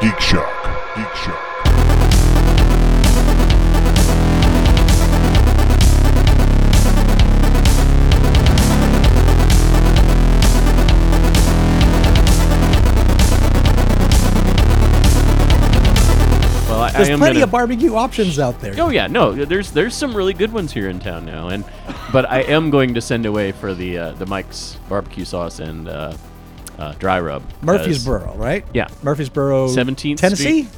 Geek Shock. Geek Shock. Well, I, There's I am plenty gonna, of barbecue options out there. Oh yeah, no, there's there's some really good ones here in town now, and but I am going to send away for the uh, the Mike's barbecue sauce and uh, uh, dry rub. Murfreesboro, right? Yeah. Murfreesboro, 17th Tennessee,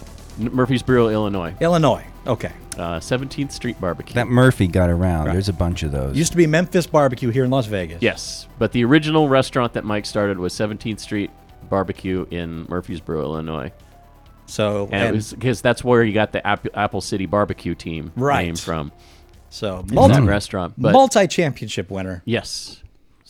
N- Murphysboro, Illinois, Illinois. Okay. uh, 17th Street Barbecue. That Murphy got around. There's a bunch of those. Used to be Memphis Barbecue here in Las Vegas. yes, but the original restaurant that Mike started was 17th Street Barbecue in Murphysboro, Illinois, So and, it was because that's where you got the App- Apple City Barbecue team Right. name from. so multi restaurant, multi championship winner. Yes.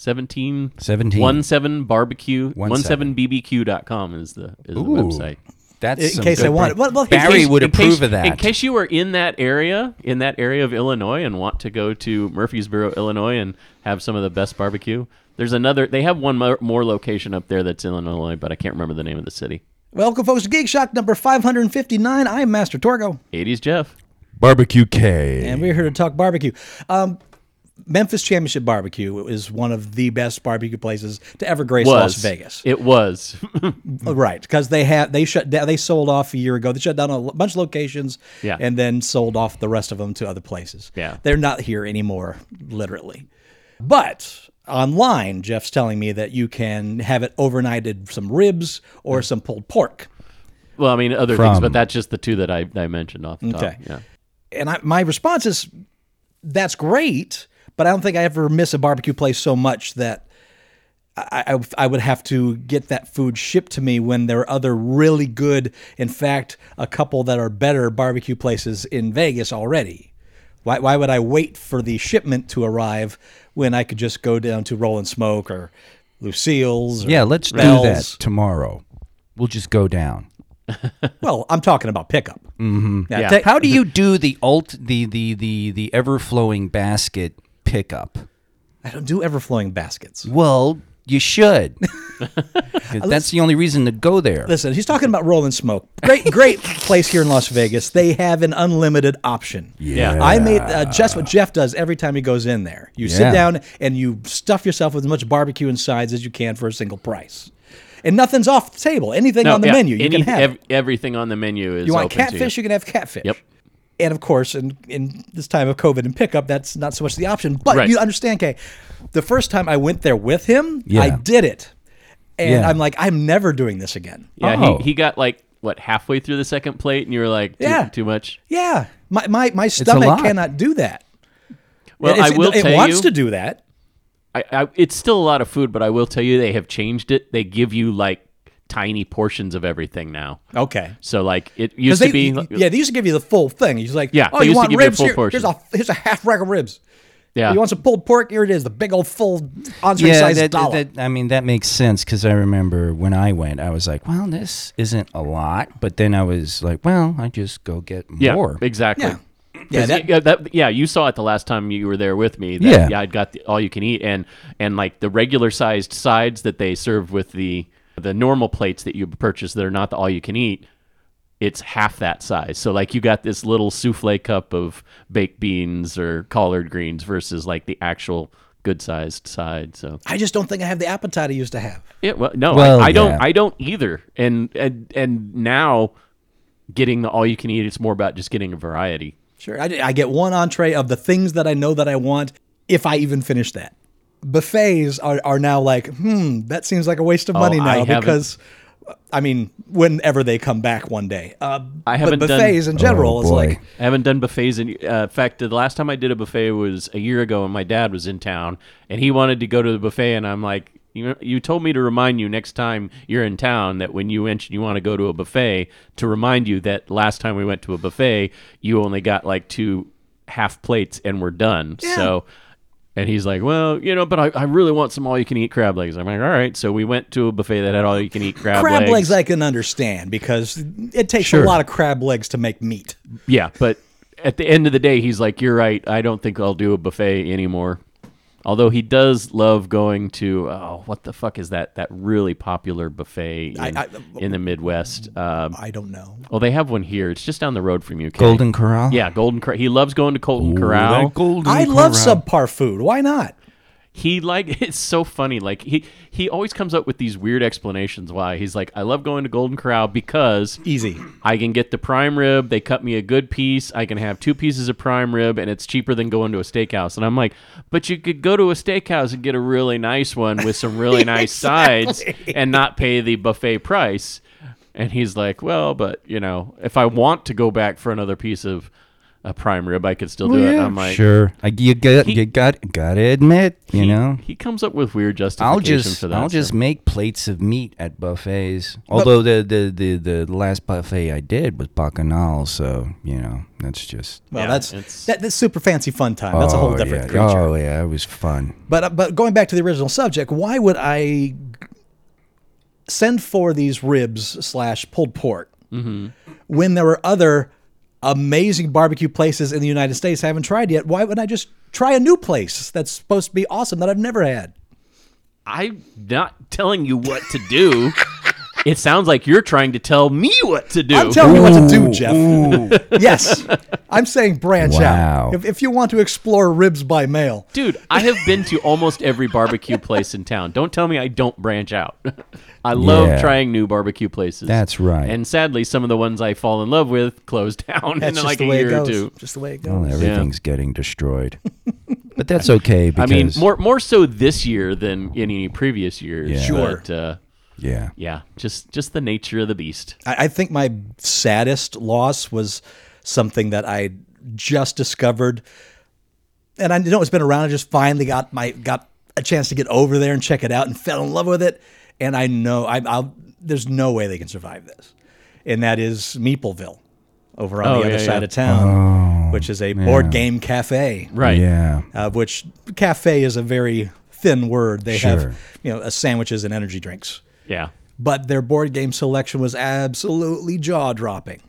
17 17. one seven barbecue One one seven bbq.com is the is the Ooh. website. That's In some case good I want- brand- well- well, in Barry case- would in approve case, of that. In case you were in that area, in that area of Illinois and want to go to Murphysboro, Illinois and have some of the best barbecue. There's another they have one more, more location up there that's in Illinois, but I can't remember the name of the city. Welcome, folks, to Geek Shock number 559. I'm Master Torgo, 80s Jeff. Barbecue K. and we're here to talk barbecue. Um, Memphis Championship Barbecue is one of the best barbecue places to ever grace Was Las Vegas. It was. Uh, Right, because they had they shut down. They sold off a year ago. They shut down a bunch of locations, Yeah. and then sold off the rest of them to other places. Yeah. they're not here anymore, literally. But online, Jeff's telling me that you can have it overnighted some ribs or some pulled pork. well, I mean other things, but that's just the two that I, I mentioned off the top. Yeah. And I, my response is, that's great, but I don't think I ever miss a barbecue place so much that. I, I, I would have to get that food shipped to me when there are other really good, in fact, a couple that are better barbecue places in Vegas already. Why, why would I wait for the shipment to arrive when I could just go down to Rolling Smoke or Lucille's? Or yeah, let's do that tomorrow. We'll just go down. Well, I'm talking about pickup. Mm-hmm. Yeah. take- How do you do the alt the the the the ever flowing basket pickup? I don't do ever flowing baskets. Well, you should. That's the only reason to go there. Listen, he's talking about Rolling Smoke. Great, great place here in Las Vegas. They have an unlimited option. Yeah. I made uh, just what Jeff does every time he goes in there. You sit Yeah. down and you stuff yourself with as much barbecue and sides as you can for a single price, and nothing's off the table. Anything on the yeah, menu you any- can have. ev- everything on the menu is you want open to catfish, you. can have catfish. Yep. And of course, in, in this time of COVID and pickup, that's not so much the option. But Right. you understand, Kay. The first time I went there with him, Yeah. I did it, and Yeah. I'm like, I'm never doing this again. Yeah, Oh. he, he got like what halfway through the second plate, and you were like, too, Yeah. too much. Yeah, my my, my stomach cannot do that. Well, It's- I will it, tell wants you, to do that. I, I, it's still a lot of food, but I will tell you they have changed it. They give you like tiny portions of everything now. Okay. So like it used they, to be. yeah, they used to give you the full thing. He's like, Yeah, oh, they you used to want give you a ribs? full Here- here's a here's a half rack of ribs. yeah. You want some pulled pork? Here it is, the big old full entree yeah, size that, dollop. that, I mean that makes sense because I remember when I went, I was like, "Well, this isn't a lot," but then I was like, "Well, I just go get yeah, more." exactly. Yeah. Yeah, 'Cause that- yeah, that- yeah, you saw it the last time you were there with me. That, Yeah. yeah, I'd got the, all you can eat, and and like the regular sized sides that they serve with the the normal plates that you purchase that are not the all you can eat. It's half that size. So like you got this little souffle cup of baked beans or collard greens versus like the actual good sized side. So I just don't think I have the appetite I used to have. yeah, well, no, Well, I, I don't. yeah. I don't either. And and and now, getting the all you can eat, it's more about just getting a variety. Sure, I, I get one entree of the things that I know that I want, if I even finish that. Buffets are, are now like, hmm, that seems like a waste of money Oh, now haven't- because, I mean, whenever they come back one day. Uh, I haven't but done- buffets in general Oh, is like, I haven't done buffets in. Uh, in fact, the last time I did a buffet was a year ago, and my dad was in town, and he wanted to go to the buffet, and I'm like, you you told me to remind you next time you're in town that when you mention you want to go to a buffet, to remind you that last time we went to a buffet, you only got like two half plates and we're done. So. And he's like, well, you know, but I, I really want some all you can eat crab legs. I'm like, all right. So we went to a buffet that had all you can eat crab, legs. crab legs. I can understand because it takes a lot of crab legs to make meat. Yeah, but at the end of the day, he's like, "You're right. I don't think I'll do a buffet anymore." Although he does love going to oh, what the fuck is that? That really popular buffet in, I- I- in the Midwest. Um, I don't know. well, they have one here. It's just down the road from you. Kenny. Golden Corral. Yeah, Golden Corral. He loves going to Golden Ooh, Corral. Golden I love subpar food. Why not? He like it's so funny like he he always comes up with these weird explanations why. He's like i love going to golden corral because Easy. i can get the prime rib they cut me a good piece i can have two pieces of prime rib and it's cheaper than going to a steakhouse. And i'm like but you could go to a steakhouse and get a really nice one with some really nice sides and not pay the buffet price. And he's like well but you know if i want to go back for another piece of a prime rib i could still do it and i'm like sure. I, you got He- you got gotta admit, you he- know. he comes up with weird I'll justifications just for that I'll just make plates of meat at buffets. Although the, the, the, the last buffet I did was bacchanal, so you know that's just Well, Yeah, that's that, that's super fancy fun time. That's a whole Oh, different yeah. creature. Oh yeah, it was fun. But uh, but going back to the original subject, why would I send for these ribs slash pulled pork Mm-hmm. when there were other amazing barbecue places in the United States I haven't tried yet? Why wouldn't I just try a new place that's supposed to be awesome that I've never had? I'm not telling you what to do. it sounds like you're trying to tell me what to do. I'm telling you what to do, Jeff. yes, I'm saying branch Wow. out. If, if you want to explore ribs by mail, Dude, I have been to almost every barbecue place in town. Don't tell me I don't branch out. I love Yeah. trying new barbecue places. That's right. And sadly, some of the ones I fall in love with close down that's in just like the a way it year or goes. two. Just the way it Well, goes. everything's getting destroyed, but that's okay I mean, more more so this year than in any previous years. Yeah. Sure. But, uh, yeah. yeah, just just the nature of the beast. I, I think my saddest loss was something that I just discovered, and I know it's been around. I just finally got my got a chance to get over there and check it out, and fell in love with it. And I know I, I'll, there's no way they can survive this, and that is Meepleville, over on Oh, the other yeah, side yeah. of town, which is a board game cafe. Right. Yeah. Uh, which cafe is a very thin word. They Sure. have you know uh, sandwiches and energy drinks Yeah. but their board game selection was absolutely jaw dropping.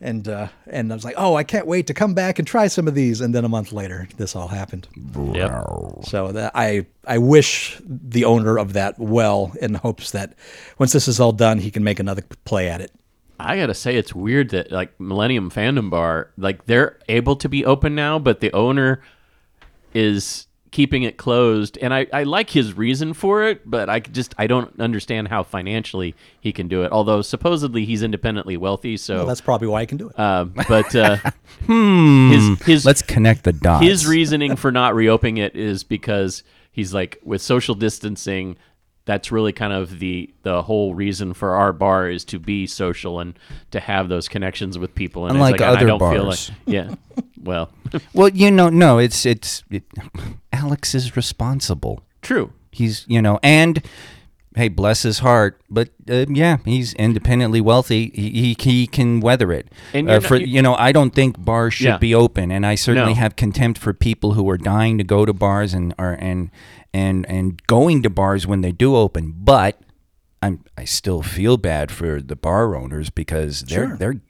And uh, and I was like, oh, I can't wait to come back and try some of these. And then a month later, this all happened. Yep. So that I I wish the owner of that well in hopes that once this is all done, he can make another play at it. I gotta say, it's weird that like Millennium Fandom Bar, like they're able to be open now, but the owner is keeping it closed, and I, I like his reason for it, but I just I don't understand how financially he can do it. Although supposedly he's independently wealthy, so Well, that's probably why he can do it. um, but uh, Hmm. his his Let's connect the dots. his reasoning for not reopening it is because he's like with social distancing that's really kind of the the whole reason for our bar is to be social and to have those connections with people and Unlike it's like, other I don't feel like bars. yeah well Well, you know, no, it's it's it, Alex is responsible. true He's you know, and hey, bless his heart, but uh, yeah, he's independently wealthy. He he, he can weather it. And uh, you're not- for you- you know, I don't think bars should Yeah. be open, and I certainly No. have contempt for people who are dying to go to bars and are and and and going to bars when they do open, but. I'm, I still feel bad for the bar owners because they're Sure. they're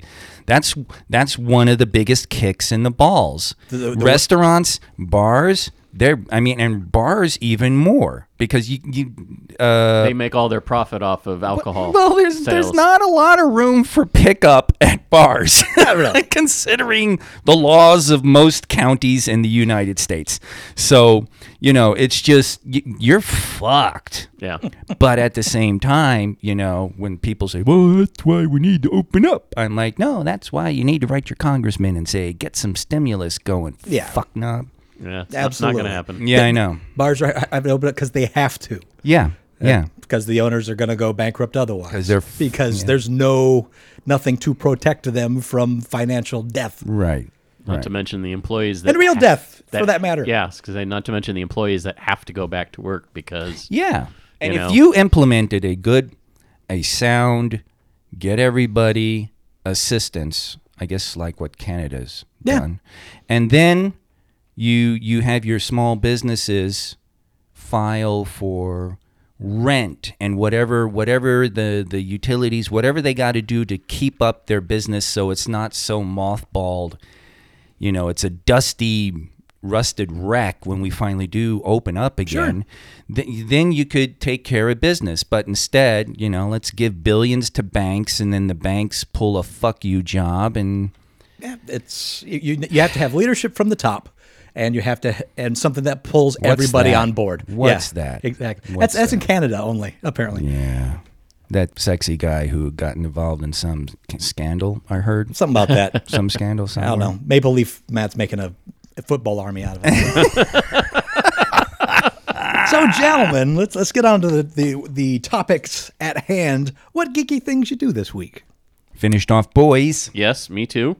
that's that's one of the biggest kicks in the balls. The- the- the- Restaurants, bars, they're I mean, and bars even more because you you uh, they make all their profit off of alcohol well, there's there's not a lot of room for pickup at bars, considering the laws of most counties in the United States. So you know, it's just you're fucked. yeah But at the same time, you know, when people say, "Well, that's why we need to open up," I'm like, "No, that's why you need to write your congressman and say, get some stimulus going." Yeah. fuck knob. Yeah it's Absolutely. not gonna happen Yeah, I know. Bars are I've opened up because they have to. Yeah, uh, yeah. because the owners are going to go bankrupt otherwise. 'Cause they're f- because yeah. there's no nothing to protect them from financial death Right. not right. to mention the employees that and real ha- death for that matter. yes because not to mention the employees that have to go back to work because Yeah. And You if know? you implemented a good, a sound, get everybody assistance, I guess like what Canada's Yeah. done, and then you you have your small businesses file for rent and whatever whatever the the utilities whatever they got to do to keep up their business so it's not so mothballed you know it's a dusty rusted wreck when we finally do open up again, th- then you could take care of business. But instead, you know, let's give billions to banks, and then the banks pull a fuck you job, and Yeah, it's you. You have to have leadership from the top, and you have to and something that pulls What's everybody that? on board. What's Yeah, that? Exactly. What's that's that's in? Canada only, apparently. yeah. That sexy guy who got involved in some scandal, I heard. Something about that. Some scandal something. I don't know. Maple Leaf Matt's making a, a football army out of it. so, gentlemen, let's let's get on to the, the the topics at hand. What geeky things you do this week? Finished off boys. Yes, me too.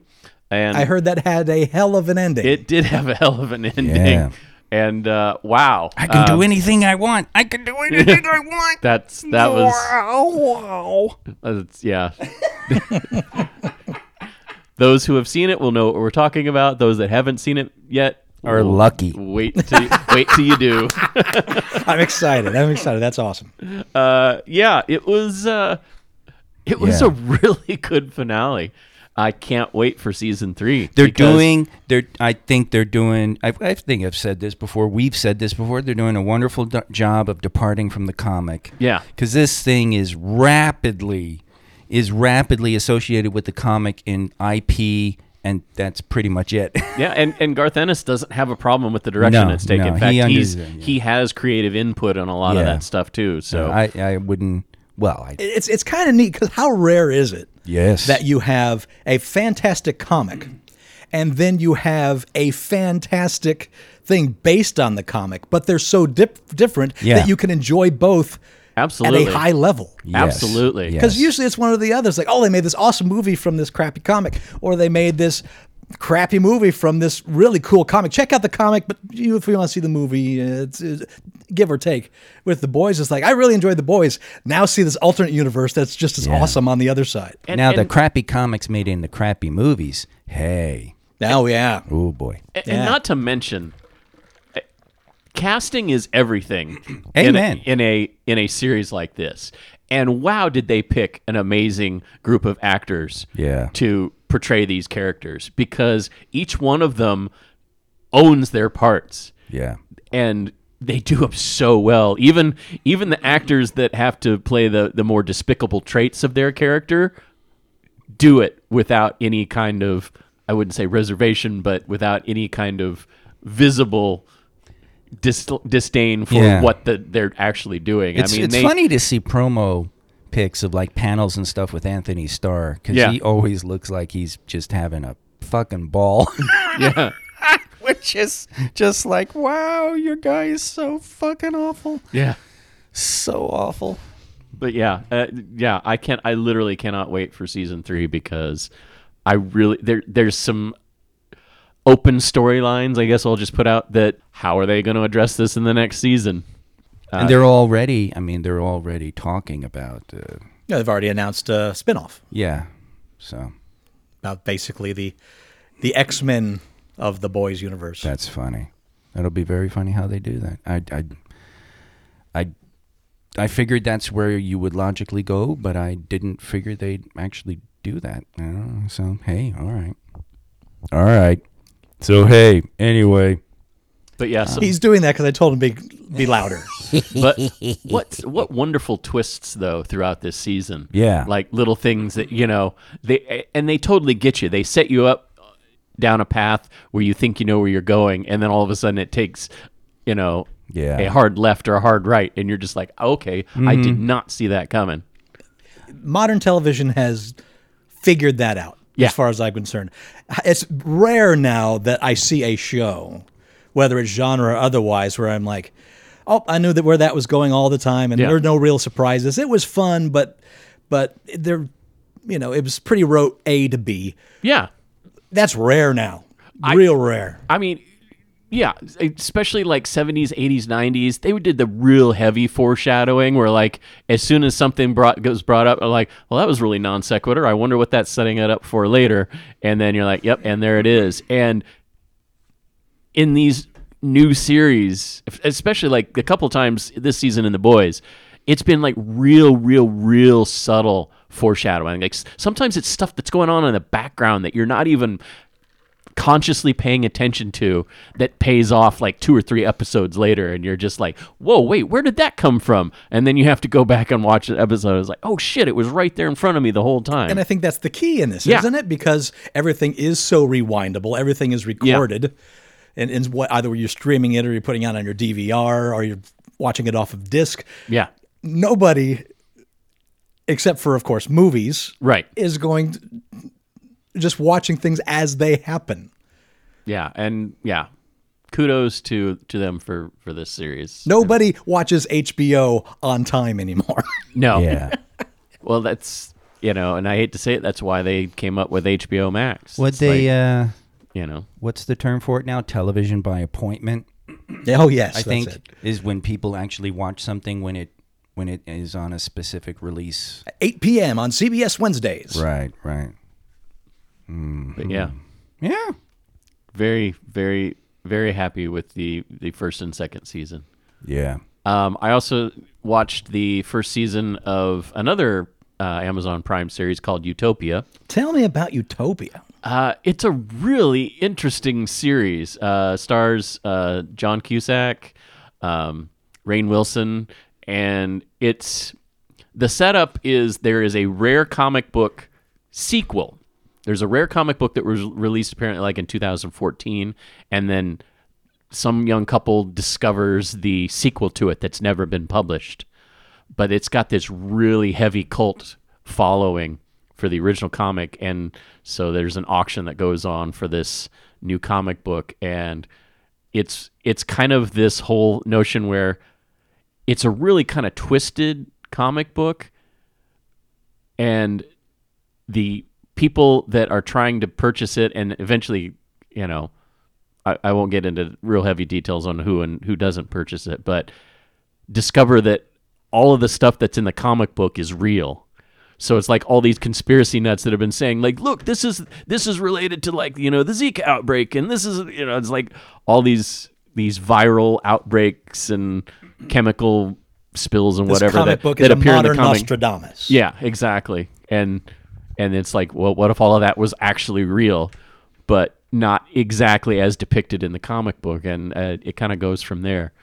And I heard that had a hell of an ending. it did have a hell of an ending. Yeah. And uh, wow, I can Um, do anything I want. I can do anything I want. That's that was Wow. That's yeah. Those who have seen it will know what we're talking about. Those that haven't seen it yet Are will lucky. Wait till wait till you do. I'm excited. I'm excited. That's awesome. Uh, yeah, it was. Uh, it was Yeah. a really good finale. I can't wait for season three. They're doing. They're. I think they're doing. I, I think I've said this before. We've said this before. They're doing a wonderful do- job of departing from the comic. Yeah. Because this thing is rapidly, is rapidly associated with the comic in IP, and that's pretty much it. Yeah, and, and Garth Ennis doesn't have a problem with the direction No, it's taken. no, In fact, he he's understands, yeah. he has creative input on a lot of that stuff too. So I. I wouldn't. Well, I. It's it's kind of neat because how rare is it? Yes. that you have a fantastic comic and then you have a fantastic thing based on the comic, but they're so dip- different Yeah. that you can enjoy both absolutely, at a high level. Yes. absolutely. Yes. Because usually it's one or the other. It's like, oh, they made this awesome movie from this crappy comic, or they made this crappy movie from this really cool comic. Check out the comic, but you, if you want to see the movie, uh, it's, it's give or take. With the boys, it's like I really enjoyed the boys. Now see this alternate universe that's just as awesome on the other side. And- now the crappy comics made into crappy movies. Hey. Oh yeah, Oh boy. A- Yeah. And not to mention, uh, casting is everything. Amen. In a, in a in a series like this, and wow, did they pick an amazing group of actors? Yeah. To portray these characters because each one of them owns their parts Yeah. and they do them so well. Even even the actors that have to play the the more despicable traits of their character do it without any kind of I wouldn't say reservation, but without any kind of visible dis- disdain for Yeah. what the, they're actually doing. It's, I mean, it's they, funny to see promo pics of like panels and stuff with Anthony Starr because Yeah. he always looks like he's just having a fucking ball. Yeah, Which is just like, wow, your guy is so fucking awful. yeah. So awful. But yeah, uh, yeah, I can't. I literally cannot wait for season three because I really there. There's some open storylines. I guess I'll just put out that how are they going to address this in the next season? And they're already, I mean, they're already talking about, uh, yeah, they've already announced a spinoff yeah. So about basically the the X Men of the boys universe. that's funny. That'll be very funny how they do that. I, I, I, I figured that's where you would logically go, but I didn't figure they'd actually do that. Know. So hey, all right, all right. So hey, anyway, But yeah, so, He's doing that because I told him to be be louder. but what what wonderful twists though throughout this season. Yeah. like little things that you know they and they totally get you. They set you up down a path where you think you know where you're going, and then all of a sudden it takes you know Yeah. a hard left or a hard right, and you're just like, okay, I did Mm-hmm. not see that coming. Modern television has figured that out. Yeah. As far as I'm concerned, it's rare now that I see a show, whether it's genre or otherwise, where I'm like, oh, I knew that where that was going all the time, and Yeah. there were no real surprises. It was fun, but but there, you know, it was pretty rote A to B. Yeah, That's rare now. Real rare. I mean, yeah, especially like 70s, 80s, 90s, they did the real heavy foreshadowing where like as soon as something brought goes brought up, I'm like, well, that was really non sequitur. I wonder what that's setting it up for later. And then you're like, yep, and there it is. And in these new series, especially like a couple times this season in The Boys, it's been like real, real, real subtle foreshadowing. Like sometimes it's stuff that's going on in the background that you're not even consciously paying attention to that pays off like two or three episodes later and you're just like whoa wait where did that come from and then you have to go back and watch the episode it's like oh shit it was right there in front of me the whole time And I think that's the key in this, Yeah. isn't it? Because everything is so rewindable. Everything is recorded. And, and what either you're streaming it or you're putting it on your DVR or you're watching it off of disc. yeah Nobody, except for, of course, movies, right is going to, just watching things as they happen. yeah and yeah kudos to to them for for this series Nobody watches HBO on time anymore. no Yeah. well that's you know and i hate to say it that's why they came up with hbo max What they like, uh you know what's the term for it now? Television by appointment. oh yes, I that's think it. is when people actually watch something when it when it is on a specific release. 8 p.m. on CBS Wednesdays. Right, right. but yeah Yeah. very very very happy with the the first and second season Yeah. Um, I also watched the first season of another uh, Amazon Prime series called Utopia. Tell me about Utopia. Uh, it's a really interesting series. Uh, stars uh, John Cusack, um, Rainn Wilson, and it's the setup is there is a rare comic book sequel. There's a rare comic book that was released apparently like in 2014, and then some young couple discovers the sequel to it that's never been published. But it's got this really heavy cult following for the original comic and so there's an auction that goes on for this new comic book and it's it's kind of this whole notion where it's a really kind of twisted comic book and the people that are trying to purchase it and eventually you know I, I won't get into real heavy details on who and who doesn't purchase it but discover that all of the stuff that's in the comic book is real so it's like all these conspiracy nuts that have been saying like look this is this is related to like you know the zika outbreak and this is you know it's like all these these viral outbreaks and chemical spills and This whatever comic that, book that is appear in the comic Nostradamus. yeah, exactly. And and it's like, well, what if all of that was actually real, but not exactly as depicted in the comic book? And uh, it kind of goes from there.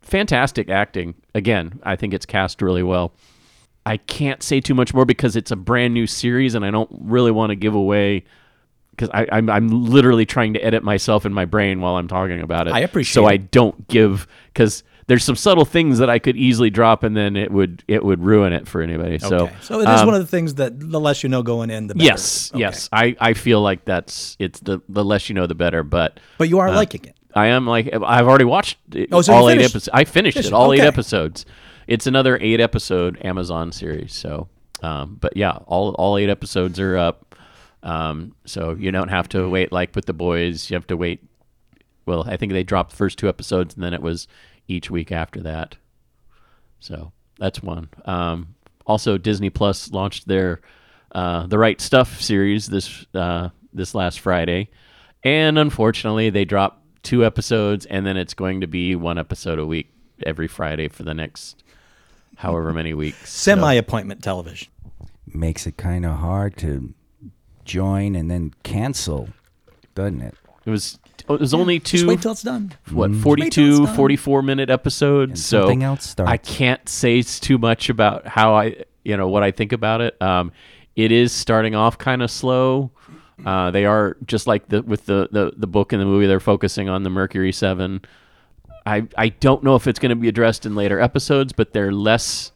Fantastic acting. Again, I think it's cast really well. I can't say too much more because it's a brand new series, and I don't really want to give away because I'm I'm literally trying to edit myself in my brain while I'm talking about it. I appreciate so it. I don't give because there's some subtle things that I could easily drop, and then it would it would ruin it for anybody. So Okay. So it is um, one of the things that the less you know going in, the better. yes, Okay. yes. I I feel like that's it's the the less you know, the better. But But you are liking it. I am like I've already watched it, Oh, so all eight episodes. I finished finished it, it. all eight episodes. It's another eight episode Amazon series. So, um, but yeah, all all eight episodes are up. Um, so you don't have to wait like with the boys. You have to wait. Well, I think they dropped the first two episodes, and then it was each week after that. So that's one. Um, also, Disney Plus launched their uh, the Right Stuff series this uh, this last Friday, and unfortunately, they dropped two episodes, and then it's going to be one episode a week every Friday for the next however many weeks. Semi appointment television. Makes it kind of hard to join and then cancel, doesn't it? it was it was only Just two wait till it's done. what 42, done. 44 minute episodes so something else starts. i can't say too much about how i you know what i think about it um it is starting off kind of slow uh, they are just like the with the, the the book and the movie they're focusing on the mercury 7 i i don't know if it's going to be addressed in later episodes but they're less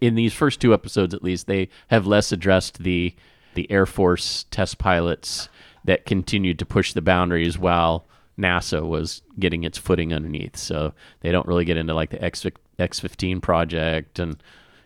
in these first two episodes at least they have less addressed the the air force test pilots that continued to push the boundaries while NASA was getting its footing underneath. So they don't really get into like the X X15 project and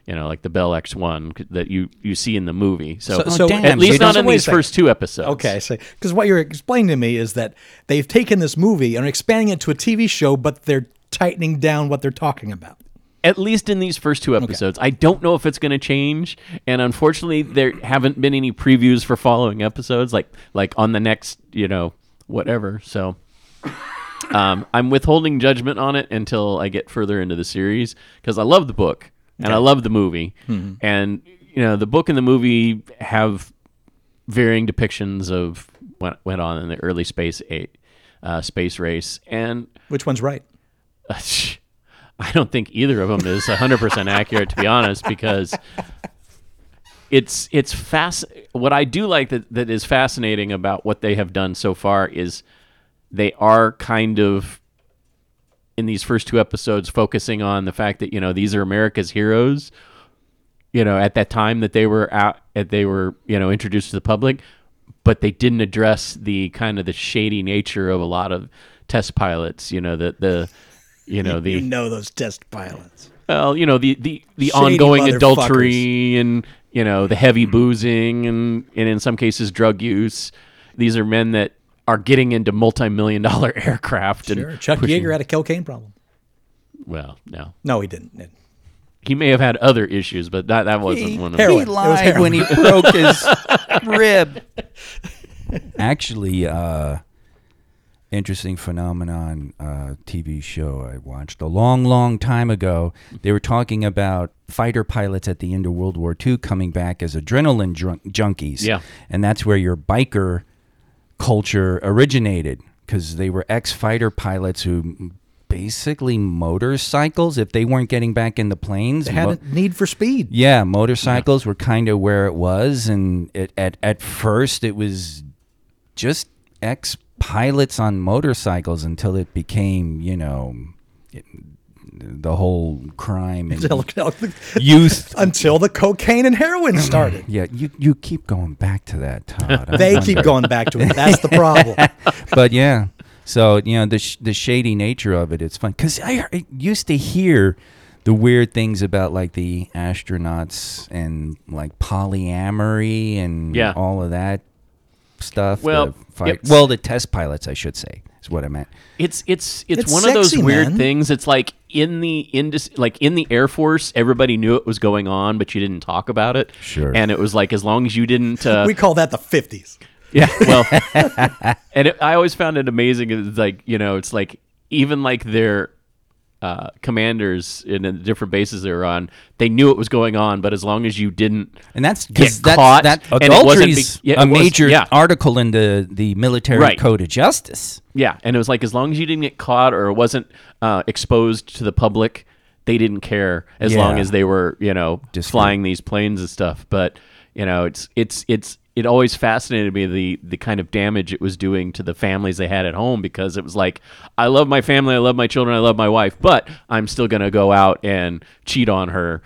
you know like the Bell X1 that you you see in the movie. So, So- so- damn, at least not in these first two episodes. Okay, so because what you're explaining to me is that they've taken this movie and are expanding it to a TV show, but they're tightening down what they're talking about. at least in these first two episodes. I don't know if it's going to change, and unfortunately, there haven't been any previews for following episodes, like like on the next, you know, whatever. So, um, I'm withholding judgment on it until I get further into the series because I love the book and I love the movie, and you know, the book and the movie have varying depictions of what went on in the early space eight, uh, space race, and Which one's right? I don't think either of them is 100% accurate to be honest because it's it's fast what I do like that that is fascinating about what they have done so far is they are kind of in these first two episodes focusing on the fact that you know these are America's heroes you know at that time that they were out that they were you know introduced to the public but they didn't address the kind of the shady nature of a lot of test pilots you know the the you know the You know those test pilots. well, you know the the, the Shady ongoing adultery and you know the heavy boozing and and in some cases drug use. These are men that are getting into multi-million dollar aircraft Sure. and Chuck pushing- Yeager had a cocaine problem. Well, no, No, he didn't. he may have had other issues, but that that wasn't He, one of he Heroin. them. It lied when he broke his rib. Actually, uh, interesting phenomenon uh, TV show I watched a long, long time ago. They were talking about fighter pilots at the end of World War II coming back as adrenaline drunk- junkies. Yeah. and that's where your biker culture originated because they were ex-fighter pilots who basically motorcycles if they weren't getting back in the planes They had mo- a need for speed. yeah, motorcycles were kind of where it was, and it, at at first it was just ex pilots on motorcycles until it became, you know, it, the whole crime and Until, youth. until the cocaine and heroin started. Yeah, you you keep going back to that, Todd. I They wonder. keep going back to it. That's the problem. but yeah. So you know the sh- the shady nature of it. It's fun because I, I used to hear the weird things about like the astronauts and like polyamory and Yeah. all of that stuff. Well, the fight, yep. well, the test pilots, I should say, is what I meant. It's it's it's, It's one of those weird man. things. It's like in the indus- like in the Air Force, everybody knew it was going on, but you didn't talk about it. Sure. And it was like as long as you didn't. Uh, we call that the 50s. Yeah, well, and it, I always found it amazing. It's like you know, it's like even like their uh, commanders in the different bases they were on, they knew it was going on, but as long as you didn't, And that's Get that's, caught, that wasn't adultery's yeah, a was- major yeah. article in the the military Right. code of justice. yeah, and it was like as long as you didn't get caught or it wasn't uh, exposed to the public, they didn't care as long as they were you know Just flying these planes and stuff. But you know, it's it's it's it always fascinated me the the kind of damage it was doing to the families they had at home because it was like I love my family, I love my children, I love my wife, but I'm still gonna go out and cheat on her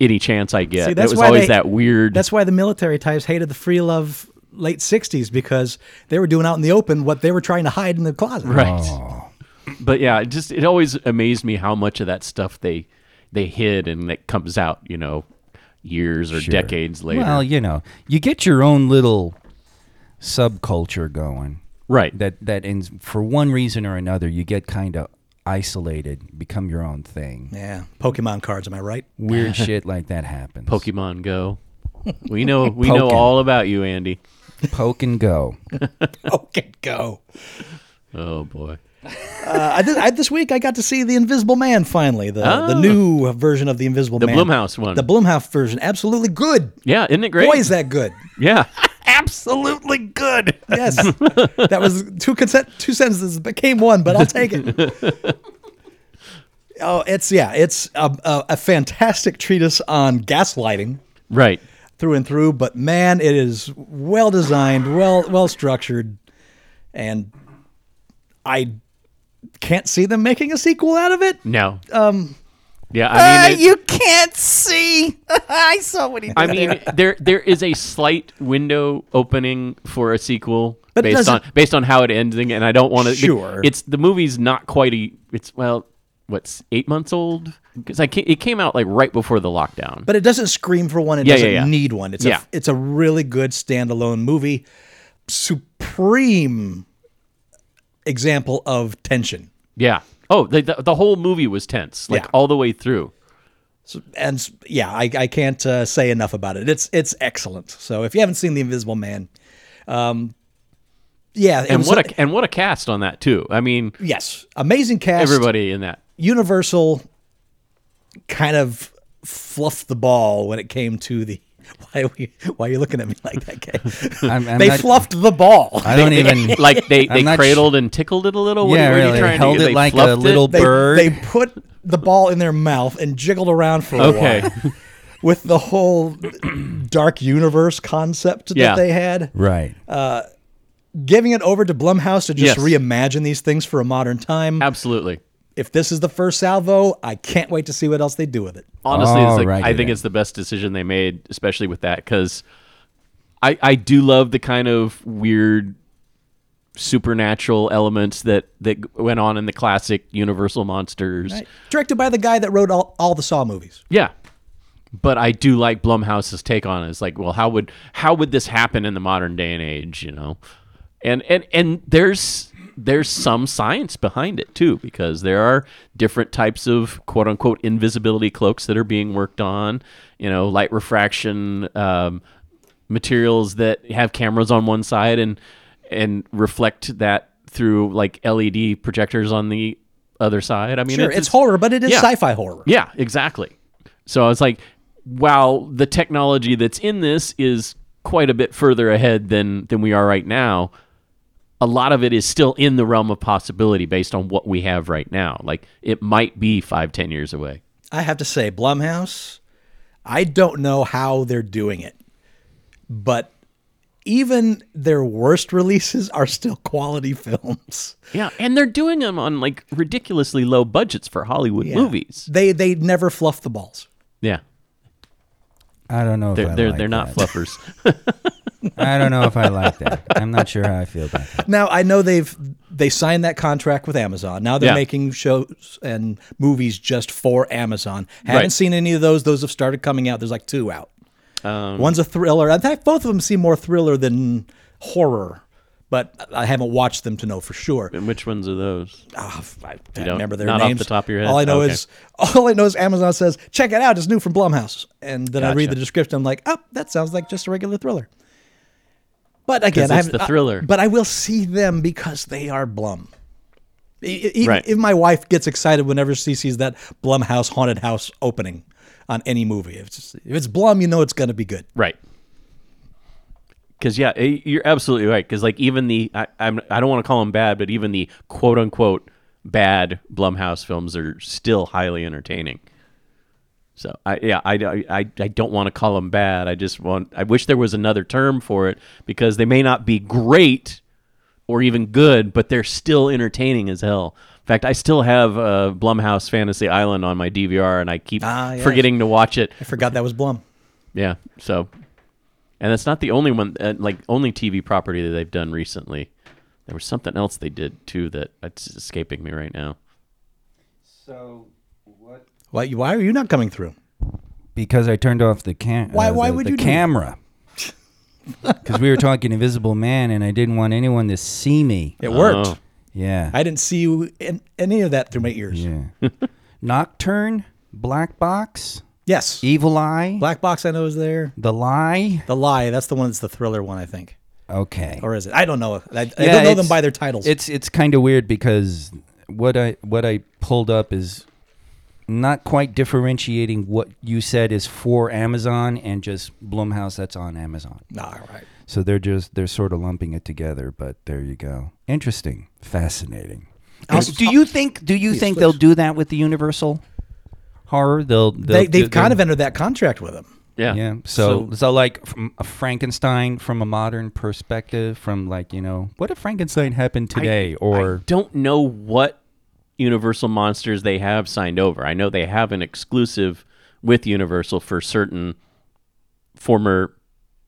any chance I get. See, it that's was why always they- that weird. That's why the military types hated the free love late 60s because they were doing out in the open what they were trying to hide in the closet. right. Oh. But yeah, it just it always amazed me how much of that stuff they they hid and that comes out, you know, years or decades later. Well, you know, you get your own little subculture going. right. That that in for one reason or another you get kind of isolated, become your own thing. Yeah. Pokemon cards, am I right? Weird shit like that happens. Pokemon Go. We know we know Pokken. all about you, Andy. Poke and go. Okay, go. Oh boy. Uh, I did, I, this week I got to see The Invisible Man finally, the, the Oh. new version of The Invisible Man. The Man. Blumhouse one. The Blumhouse version. Absolutely good. Yeah, isn't it great? Boy, is that good. yeah. Absolutely good. Yes. that was two consent, two sentences became one, but I'll take it. oh, it's yeah, it's a, a, a fantastic treatise on gaslighting Right. through and through, but man, it is well designed, well well structured, and I can't see them making a sequel out of it. No. Um Yeah, I mean it- you can't see. I saw what he did. I mean, there there is a slight window opening for a sequel But based on based on how it ends, and I don't want to. Sure. it's the movie's not quite a. It's well, what's eight months old? Because I it came out like right before the lockdown. But it doesn't scream for one. It Yeah, doesn't yeah, yeah. need one. It's Yeah. a it's a really good standalone movie. Supreme example of tension. yeah. Oh, the, the the whole movie was tense, like Yeah. all the way through. So, and yeah, I, I can't uh, say enough about it. It's it's excellent. So if you haven't seen The Invisible Man, um, yeah, And was what a and what a cast on that too. I mean, yes, amazing cast. everybody in that. Universal kind of fluffed the ball when it came to the Why are, we, why are you looking at me like that, Kay? I'm- I'm they not- fluffed the ball. I don't even. like they, I'm they not cradled and tickled it a little. What, Yeah, are really. you trying Held to, it they like a fluffed little It? they, bird. they put the ball in their mouth and jiggled around for a Okay. while with the whole dark universe concept Yeah. that they had. right. Uh, giving it over to Blumhouse to just Yes. reimagine these things for a modern time. Absolutely. If this is the first salvo, I can't wait to see what else they do with it. Honestly, it's like, Alrighty I think it's the best decision they made, especially with that, because I I do love the kind of weird supernatural elements that that went on in the classic Universal monsters. Directed by the guy that wrote all, all the Saw movies. Yeah. But I do like Blumhouse's take on it. It's like, well, how would how would this happen in the modern day and age, you know? And and and there's there's some science behind it too, because there are different types of quote unquote invisibility cloaks that are being worked on, you know, light refraction um, materials that have cameras on one side and and reflect that through like LED projectors on the other side. I mean, Sure, it's, horror, but it is yeah. sci-fi horror. yeah, exactly. So I was like, while the technology that's in this is quite a bit further ahead than than we are right now, a lot of it is still in the realm of possibility based on what we have right now. Like it might be five, ten years away. I have to say, Blumhouse, I don't know how they're doing it, but even their worst releases are still quality films. Yeah, and they're doing them on like ridiculously low budgets for Hollywood movies. They they never fluff the balls. Yeah, I don't know if they're I they're, like they're not that. fluffers. I don't know if I like that. I'm not sure how I feel about that. Now I know they've they signed that contract with Amazon. Now they're Yeah. making shows and movies just for Amazon. Haven't Right. seen any of those. Those have started coming out. There's like two out. Um, One's a thriller. In fact, both of them seem more thriller than horror. But I haven't watched them to know for sure. and which ones are those? Ah, I don't- remember their not off names. the top of your head? All I know Okay. is all I know is Amazon says, "Check it out, it's new from Blumhouse." And then I read the description. I'm like, "Oh, that sounds like just a regular thriller." But again, I it's haven't- the I- thriller. but I will see them because they are Blum. Even Right. if my wife gets excited whenever she sees that Blumhouse haunted house opening on any movie, if it's, if it's Blum, you know it's going to be good. Right. Because yeah, eh, you're absolutely right. Because like even the I, I'm I don't want to call them bad, but even the quote unquote bad Blumhouse films are still highly entertaining. So I yeah I, I, I don't want to call them bad. I just want I wish there was another term for it because they may not be great or even good, but they're still entertaining as hell. In fact, I still have uh, Blumhouse Fantasy Island on my DVR, and I keep Ah, yes. forgetting to watch it. I forgot that was Blum. Yeah. So, and that's not the only one, uh, like only TV property that they've done recently. There was something else they did too that it's escaping me right now. So what? Why, why are you not coming through? Because I turned off the cam. Why- uh, why the, would the you do camera? Because we were talking Invisible Man, and I didn't want anyone to see me. It worked. Oh. Yeah. I didn't see you in any of that through my ears. yeah. Nocturne, Black Box, Yes. Evil Eye, Black Box I know is there. The Lie. The Lie, that's the one that's the thriller one, I think. Okay. Or is it? I don't know. I, I Yeah, don't know them by their titles. It's it's kind of weird because what I what I pulled up is not quite differentiating what you said is for Amazon and just Blumhouse that's on Amazon. All right. So they're just they're sort of lumping it together, but there you go. Interesting, fascinating. Also- do you think do you think they'll do that with the Universal horror? They'll, they'll They, they've kind they'll- of entered that contract with them. Yeah. yeah. So, so like from a Frankenstein from a modern perspective, from like you know, what if Frankenstein happened today? I or don't know what Universal monsters they have signed over. I know they have an exclusive with Universal for certain former.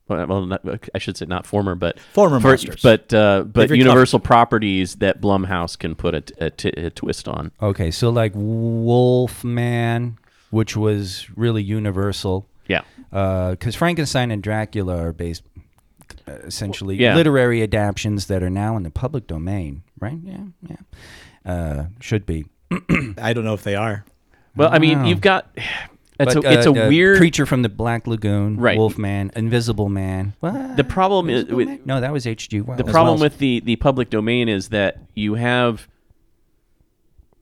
Well, not, I should say not former, but Former for- monsters. but uh, but They've Universal properties that Blumhouse can put a, t- a t- a twist on. Okay, so like Wolfman, which was really universal, Yeah, because Frankenstein and Dracula are based uh, essentially Yeah. literary adaptations that are now in the public domain, right? Yeah, yeah, uh, should be. I don't know if they are. Well, I mean, Wow. you've got it's But, a it's uh, a uh, weird. creature from the Black Lagoon, Right. Wolfman, Invisible Man. What? the problem is with no, that was H.G. Wells. the problem with the the public domain is that you have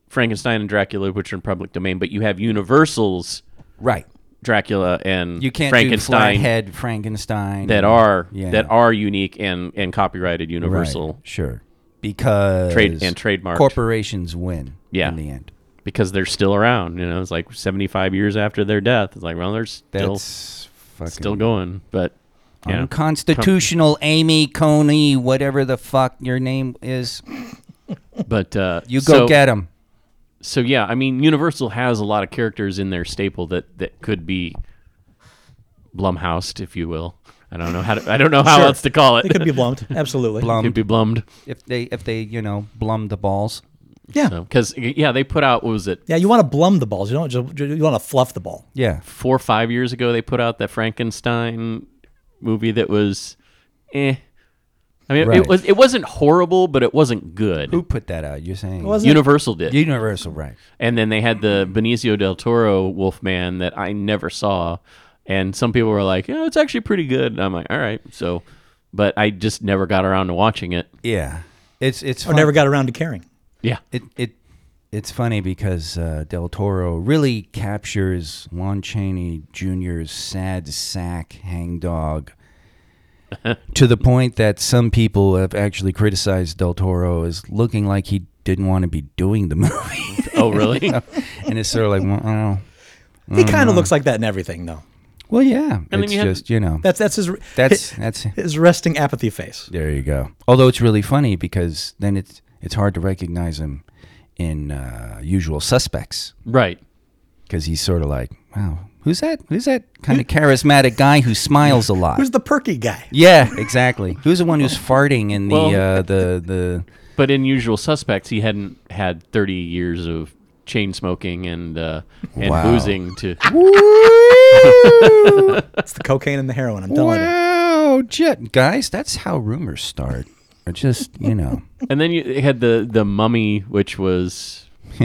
Frankenstein and Dracula, which are in public domain, but you have Universal's right, Dracula and You can't Frankenstein do Flathead Frankenstein that are yeah. that are unique and and copyrighted Right, Universal Sure, because Trade- and trademarked. corporations win. Yeah. in the end. Because they're still around. You know, it's like 75 years after their death. It's like, well, they're still That's fucking still going, but yeah. unconstitutional. Amy Coney, whatever the fuck your name is, But uh, you go so, get them. So yeah, I mean, Universal has a lot of characters in their staple that that could be Blumhoused, if you will. I don't know how to, I don't know how Sure. else to call it. It could be blummed. Absolutely. Blum. Could be blummed. If they if they you know blum the balls. Yeah. Because yeah, they put out what was it Yeah, you want to blum the balls. You don't just you want to fluff the ball. Yeah, four or five years ago? They put out that Frankenstein movie that was, eh. I mean, Right. it was it wasn't horrible, but it wasn't good. who put that out? You're saying Wasn't it? Universal did. Universal, right? And then they had the Benicio del Toro Wolfman that I never saw. And some people were like, yeah, it's actually pretty good. And I'm like, all right. So, but I just never got around to watching it. Yeah, it's it's Or never got around to caring. Yeah. it it it's funny because uh, Del Toro really captures Lon Chaney Jr.'s sad sack hangdog to the point that some people have actually criticized Del Toro as looking like he didn't want to be doing the movie, Oh, really? and it's sort of like, well, oh, He kind of looks like that in everything, though. well yeah, then it's you had- just you know That's that's his that's his, that's his resting apathy face. There you go. Although it's really funny because then it's it's hard to recognize him in uh, Usual Suspects right. because he's sort of like, wow, who's that? Who's that kind of charismatic guy who smiles a lot? Who's the perky guy? yeah, exactly. Who's the one who's farting in the Well- uh, the the? But in Usual Suspects, he hadn't had 30 years of chain smoking and uh, and Wow. boozing to. It's the cocaine and the heroin. I'm telling you. Wow, jet guys, that's how rumors start. Or just you know, And then you had the the Mummy, which was.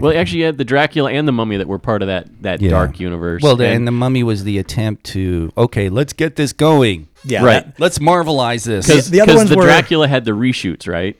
Well, actually, you had the Dracula and the Mummy that were part of that that Yeah. dark universe. well, the, and the Mummy was the attempt to okay, let's get this going. Yeah, Right. that- Let's marvelize this. because the other ones the were- Dracula had the reshoots, right?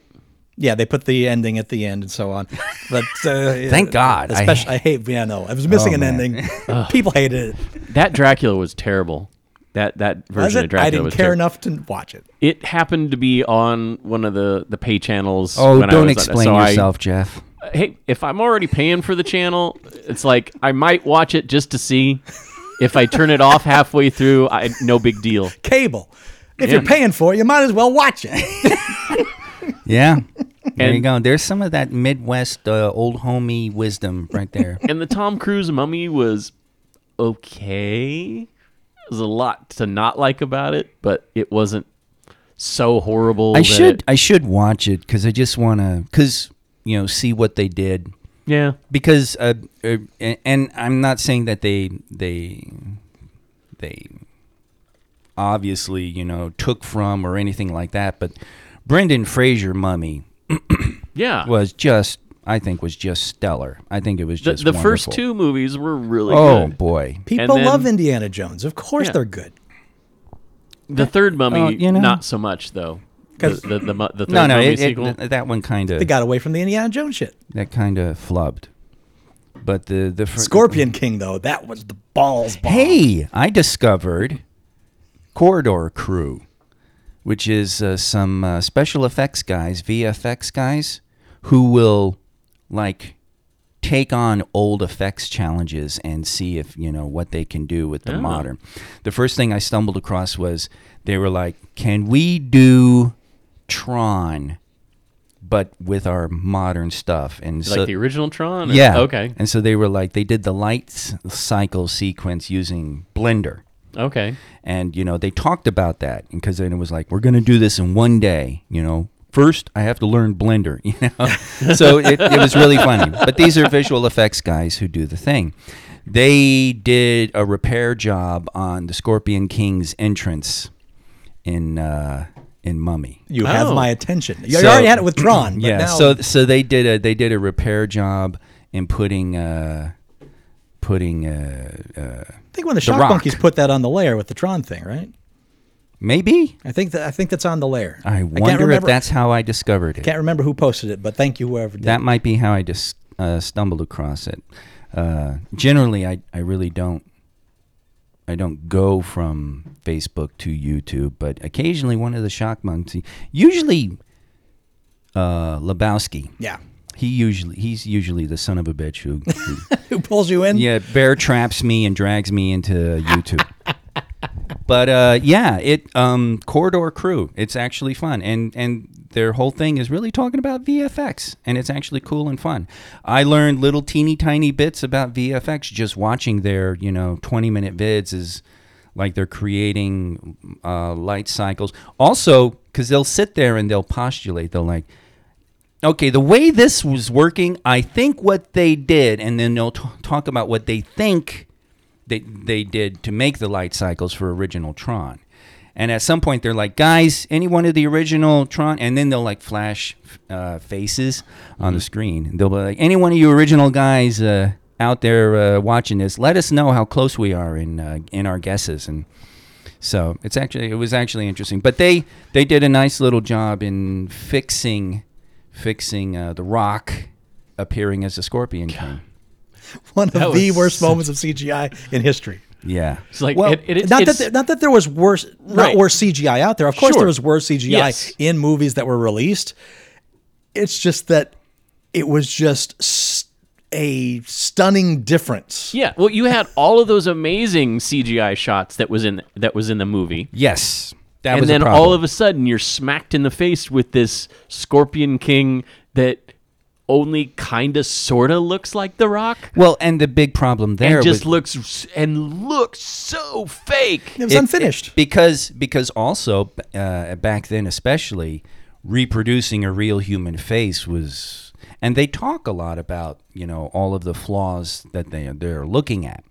yeah, they put the ending at the end and so on. But uh, Thank God. I- Especially, I, hate. Yeah, no, I was missing Oh, an man. ending. People hated it. That Dracula was terrible. That that Was version it? of Dracula I didn't was care terrible. enough to watch it. It happened to be on one of the the pay channels. oh, when don't was on- explain so I- yourself, Jeff. hey, if I'm already paying for the channel, it's like I might watch it just to see. If I turn it off halfway through, I no big deal. Cable. If Yeah. you're paying for it, you might as well watch it. Yeah. There you go. There's some of that Midwest uh, old homey wisdom right there. And the Tom Cruise Mummy was okay. There's a lot to not like about it, but it wasn't so horrible. I should it- I should watch it because I just want to because you know see what they did yeah. because uh, uh, and, and I'm not saying that they they they obviously you know took from or anything like that, but Brendan Fraser Mummy Yeah. was just I think was just stellar. I think it was the just the first wonderful. two movies were really Oh good. boy, People then- love Indiana Jones. Of course, Yeah. they're good. The third Mummy, Oh, you know. not so much though. The 'Cause- the, the, mu- the third no no Mummy it, it, sequel. th- that one kind They of got away from the Indiana Jones shit. that kind of flubbed. But the the fir- Scorpion King, though, that was the balls. Bomb. Hey, I discovered Corridor Crew, which is uh, some uh, special effects guys, VFX guys, who will like take on old effects challenges and see if you know what they can do with the Oh. modern. The first thing I stumbled across was they were like, "Can we do Tron?" But with our modern stuff, and like so, the original Tron. or- yeah. Okay. And so they were like, they did the light s- cycle sequence using Blender. Okay. And, you know, they talked about that because then it was like, we're going to do this in one day, you know. First, I have to learn Blender, you know. so it, it was really funny. But these are visual effects guys who do the thing. They did a repair job on the Scorpion King's entrance in uh, in Mummy. You have Oh. my attention. You So- already had it with Tron. But yeah. Now, So so they did a they did a repair job in putting uh putting uh, uh I think when the, The Shock Rock. Monkeys put that on the layer with the Tron thing, right? Maybe I think that I think that's on the layer. I wonder if that's how I discovered it. Can't remember who posted it, but thank you whoever did. That might be how I just uh, stumbled across it. Uh, generally, I I really don't I don't go from Facebook to YouTube, but occasionally one of the shock monks. Usually, uh, Lebowski. Yeah. He usually he's usually the son of a bitch who, who Who pulls you in? yeah bear traps me and drags me into YouTube. but uh, yeah, it um, Corridor Crew. It's actually fun, and and their whole thing is really talking about VFX, and it's actually cool and fun. I learned little teeny tiny bits about VFX just watching their you know twenty minute vids. Is like they're creating uh, light cycles. Also, because they'll sit there and they'll postulate. They'll like okay, the way this was working, I think what they did, and then they'll t- talk about what they think they, they did to make the light cycles for original Tron. And at some point, they're like, guys, any one of the original Tron, and then they'll like flash uh, faces on the screen. They'll be like, any one of you original guys uh, out there uh, watching this, let us know how close we are in uh, in our guesses. And so it's actually it was actually interesting. But they they did a nice little job in fixing fixing uh, the Rock appearing as a Scorpion King. One of That the worst so- moments of CGI in history. Yeah. It's like Well, it, it, not it's, that there, not that there was worse, not Right. worse CGI out there. Of course, Sure. there was worse CGI Yes. in movies that were released. It's just that it was just a stunning difference. yeah. Well, you had all of those amazing CGI shots that was in that was in the movie. Yes. That and was then a all of a sudden you're smacked in the face with this Scorpion King that only kind of sort of looks like The Rock well, and the big problem there and just was- looks and looks so fake. It was It- unfinished. it- because because also uh, back then especially reproducing a real human face was and they talk a lot about you know all of the flaws that they they're looking at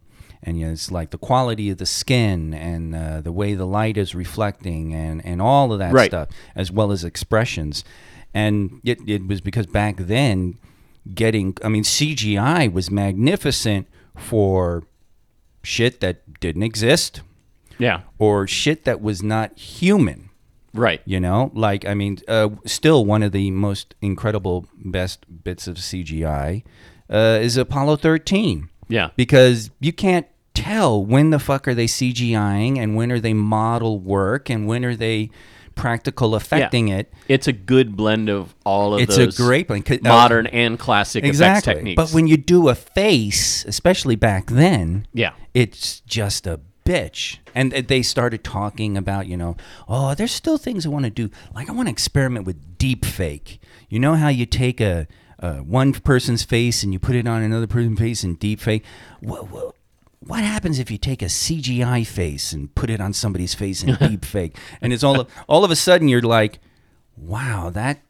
and you know, it's like the quality of the skin and uh, the way the light is reflecting and and all of that Right. stuff as well as expressions and it, it was because back then getting i mean cgi was magnificent for shit that didn't exist yeah. or shit that was not human. Right. You know, like I mean, uh, still one of the most incredible, best bits of CGI uh, is Apollo 13 Yeah. because you can't tell when the fuck are they CGIing and when are they model work and when are they practical affecting it. It's a good blend of all of It's a those great blend, uh, modern and classic effects Exactly. techniques. But when you do a face, especially back then, Yeah. it's just a bitch. And they started talking about, you know, oh, there's still things I want to do. Like I want to experiment with deep fake. You know how you take a, a one person's face and you put it on another person's face in deep fake? What, what, happens if you take a CGI face and put it on somebody's face in deep fake? And it's all of, all of a sudden you're like, wow, that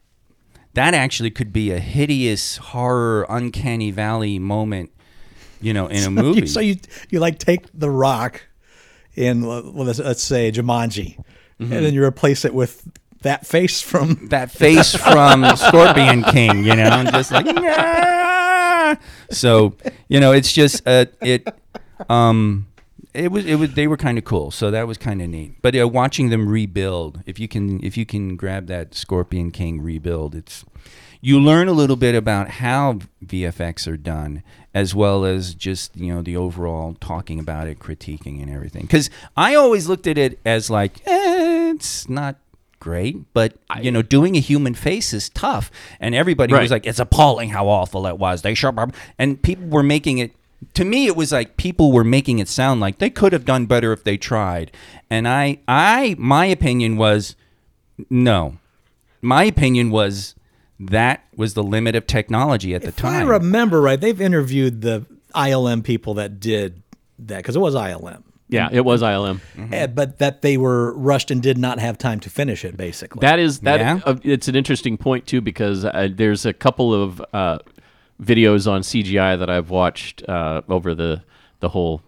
that actually could be a hideous horror uncanny valley moment you know in a movie so you you like take the rock in well, let's, let's say Jumanji, Mm-hmm. and then you replace it with that face from that face from scorpion king you know and just like "Nyah!" so you know it's just uh, it um it was it was they were kind of cool so that was kind of neat but uh, watching them rebuild if you can if you can grab that scorpion king rebuild it's you learn a little bit about how VFX are done, as well as just you know the overall talking about it, critiquing, and everything. Because I always looked at it as like eh, it's not great, but you know doing a human face is tough, and everybody Right. was like, it's appalling how awful it was. They sure, and people were making it. To me, it was like people were making it sound like they could have done better if they tried, and I, I, my opinion was no. My opinion was that was the limit of technology at the If I remember right, they've interviewed the ILM people that did that because it was ILM, yeah, it was ILM. Eh, but that they were rushed and did not have time to finish it. Basically, That is that. Yeah. uh, it's an interesting point too because uh, there's a couple of uh, videos on CGI that I've watched uh, over the the whole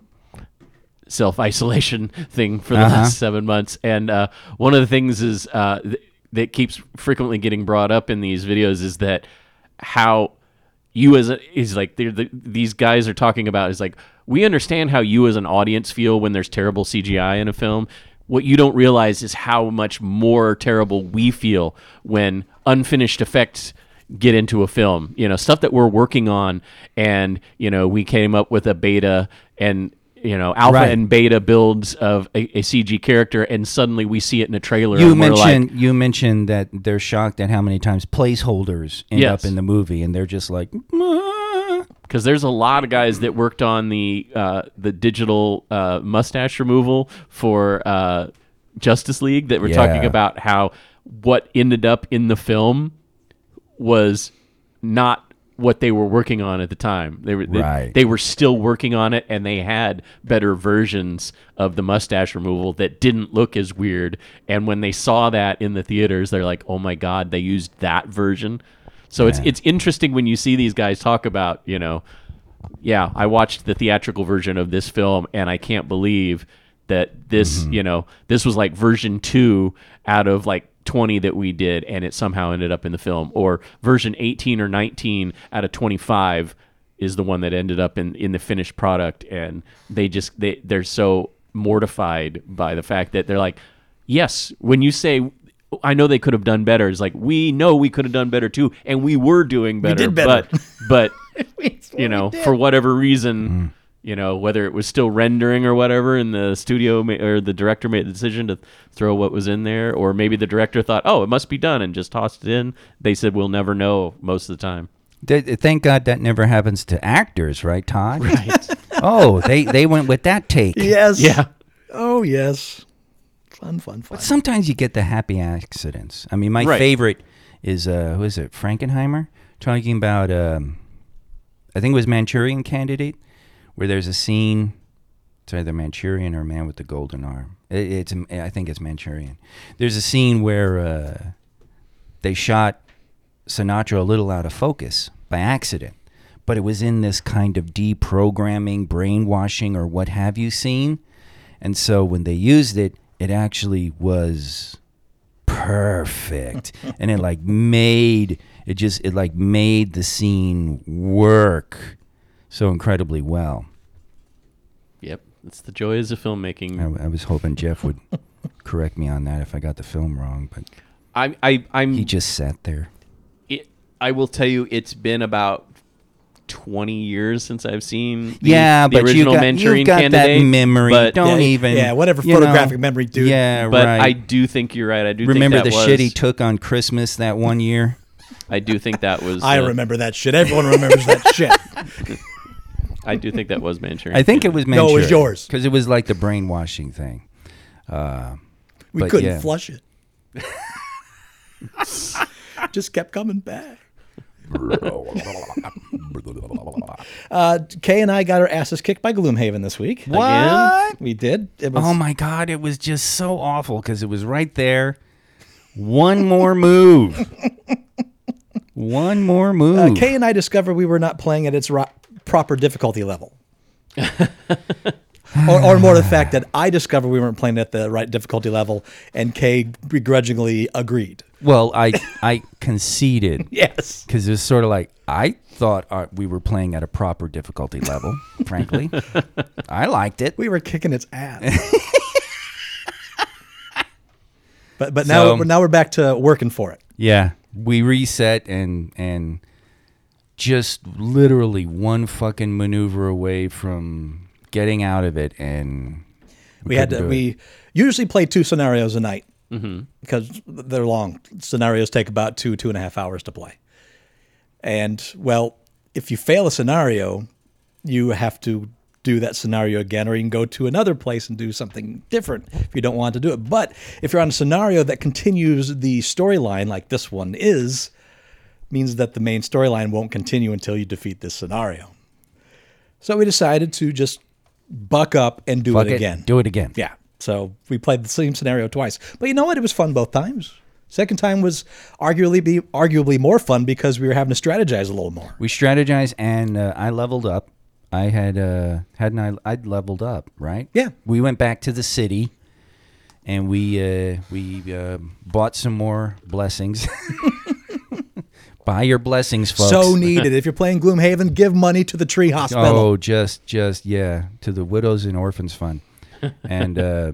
self isolation thing for the Uh-huh. last seven months, and uh, one of the things is uh, th- that keeps frequently getting brought up in these videos is that how you as a, is like the, these guys are talking about is like we understand how you as an audience feel when there's terrible CGI in a film. What you don't realize is how much more terrible we feel when unfinished effects get into a film. You know, stuff that we're working on, and you know, we came up with a beta, and you know alpha Right. and beta builds of a, a CG character, and suddenly we see it in a trailer. You and we're like, mentioned you mentioned that they're shocked at how many times placeholders end Yes. up in the movie, and they're just like, because there's a lot of guys that worked on the uh, the digital uh, mustache removal for uh, Justice League that were talking about how what ended up in the film was not what they were working on at the time. They were they, Right. they were still working on it, and they had better versions of the mustache removal that didn't look as weird. And when they saw that in the theaters, they're like, "Oh my god, they used that version." So it's it's interesting when you see these guys talk about, you know, yeah, I watched the theatrical version of this film and I can't believe that this, Mm-hmm. you know, this was like version 2 out of like 20 that we did and it somehow ended up in the film or version 18 or 19 out of 25 is the one that ended up in in the finished product and they just they they're so mortified by the fact that they're like yes when you say I know they could have done better. It's like we know we could have done better too, and we were doing better. We did better. But but you know, for whatever reason, mm. You know, whether it was still rendering or whatever, and the studio ma- or the director made the decision to throw what was in there, or maybe the director thought, oh, it must be done, and just tossed it in. They said we'll never know most of the time. Thank God that never happens to actors, right, Todd? Right. oh, they they went with that take. Yes. Yeah. Oh yes. Fun, fun, fun. But sometimes you get the happy accidents. I mean, my Right. favorite is uh, who is it? Frankenheimer talking about. Um, I think it was Manchurian Candidate, where there's a scene. It's either Manchurian or Man with the Golden Arm. It, it's I think it's Manchurian. There's a scene where uh, they shot Sinatra a little out of focus by accident, but it was in this kind of deprogramming, brainwashing, or what have you scene. And so when they used it, it actually was perfect. and it like made it just it like made the scene work so incredibly well. Yep. It's the joys of filmmaking. I, I was hoping Jeff would correct me on that if I got the film wrong, but I, I, I'm. he just sat there. it, I will tell you, it's been about 20 years since I've seen the, yeah, the but you original got, Manchurian you've got Candidate. that memory. But, Don't Yeah, even. yeah, whatever you know. photographic memory, dude. Yeah, but right. I do think you're right. I do remember think the that shit he took on Christmas that one year. I do think that was. I uh, remember that shit. Everyone remembers that shit. I do think that was Manchurian. I think it was No, it was yours. because it was like the brainwashing thing. Uh, We But couldn't yeah. flush it. Just kept coming back. Uh, Kay and I got our asses kicked by Gloomhaven this week. what? We did. It was, Oh my god, it was just so awful because it was right there. One more move. One more move. uh, Kay and I discovered we were not playing at its ro- proper difficulty level. or, or more the fact that I discovered we weren't playing at the right difficulty level, and Kay begrudgingly agreed. well, I I conceded Yes. because it was sort of like I thought uh, we were playing at a proper difficulty level. frankly, I liked it. We were kicking its ass. but but now So- we're now we're back to working for it. Yeah, we reset and and just literally one fucking maneuver away from getting out of it, and We had to we usually play two scenarios a night mm-hmm. because they're long. Scenarios take about two two and a half hours to play. And well, if you fail a scenario, you have to do that scenario again, or you can go to another place and do something different if you don't want to do it. But if you're on a scenario that continues the storyline like this one is, means that the main storyline won't continue until you defeat this scenario. So we decided to just buck up and do it, again. do it again. Yeah. So we played the same scenario twice. But you know what? It was fun both times. Second time was arguably be arguably more fun because we were having to strategize a little more. We strategized, and uh, I leveled up. I had uh, hadn't I? I'd leveled up, right? Yeah. We went back to the city, and we uh, we uh, bought some more blessings. Buy your blessings, folks. So needed. if you're playing Gloomhaven, give money to the Tree Hospital. Oh, just just yeah, to the widows and orphans fund, and uh,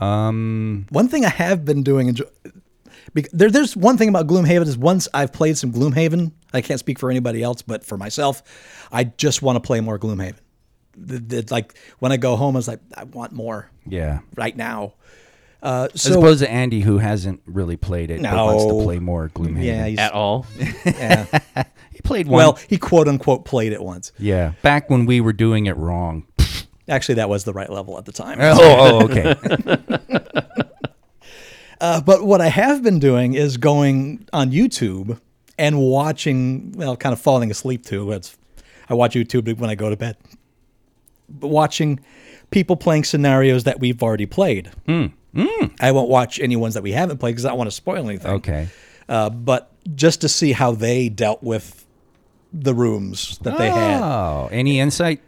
um, One thing I have been doing, enjoy, there, there's one thing about Gloomhaven is once I've played some Gloomhaven, I can't speak for anybody else, but for myself, I just want to play more Gloomhaven. like when I go home, I was like, I want more Yeah. right now. Uh, As so opposed to Andy, who hasn't really played it, but wants to No. play more Gloomhaven. yeah, he's, At all? yeah. he played one. well, he quote unquote played it once. yeah, back when we were doing it wrong. Actually, that was the right level at the time. oh, oh, okay. Uh, but what I have been doing is going on YouTube and watching, well, kind of falling asleep too. It's, I watch YouTube when I go to bed. But watching people playing scenarios that we've already played. I won't watch any ones that we haven't played because I don't want to spoil anything. okay. Uh, but just to see how they dealt with the rooms that they had. Oh, any insight?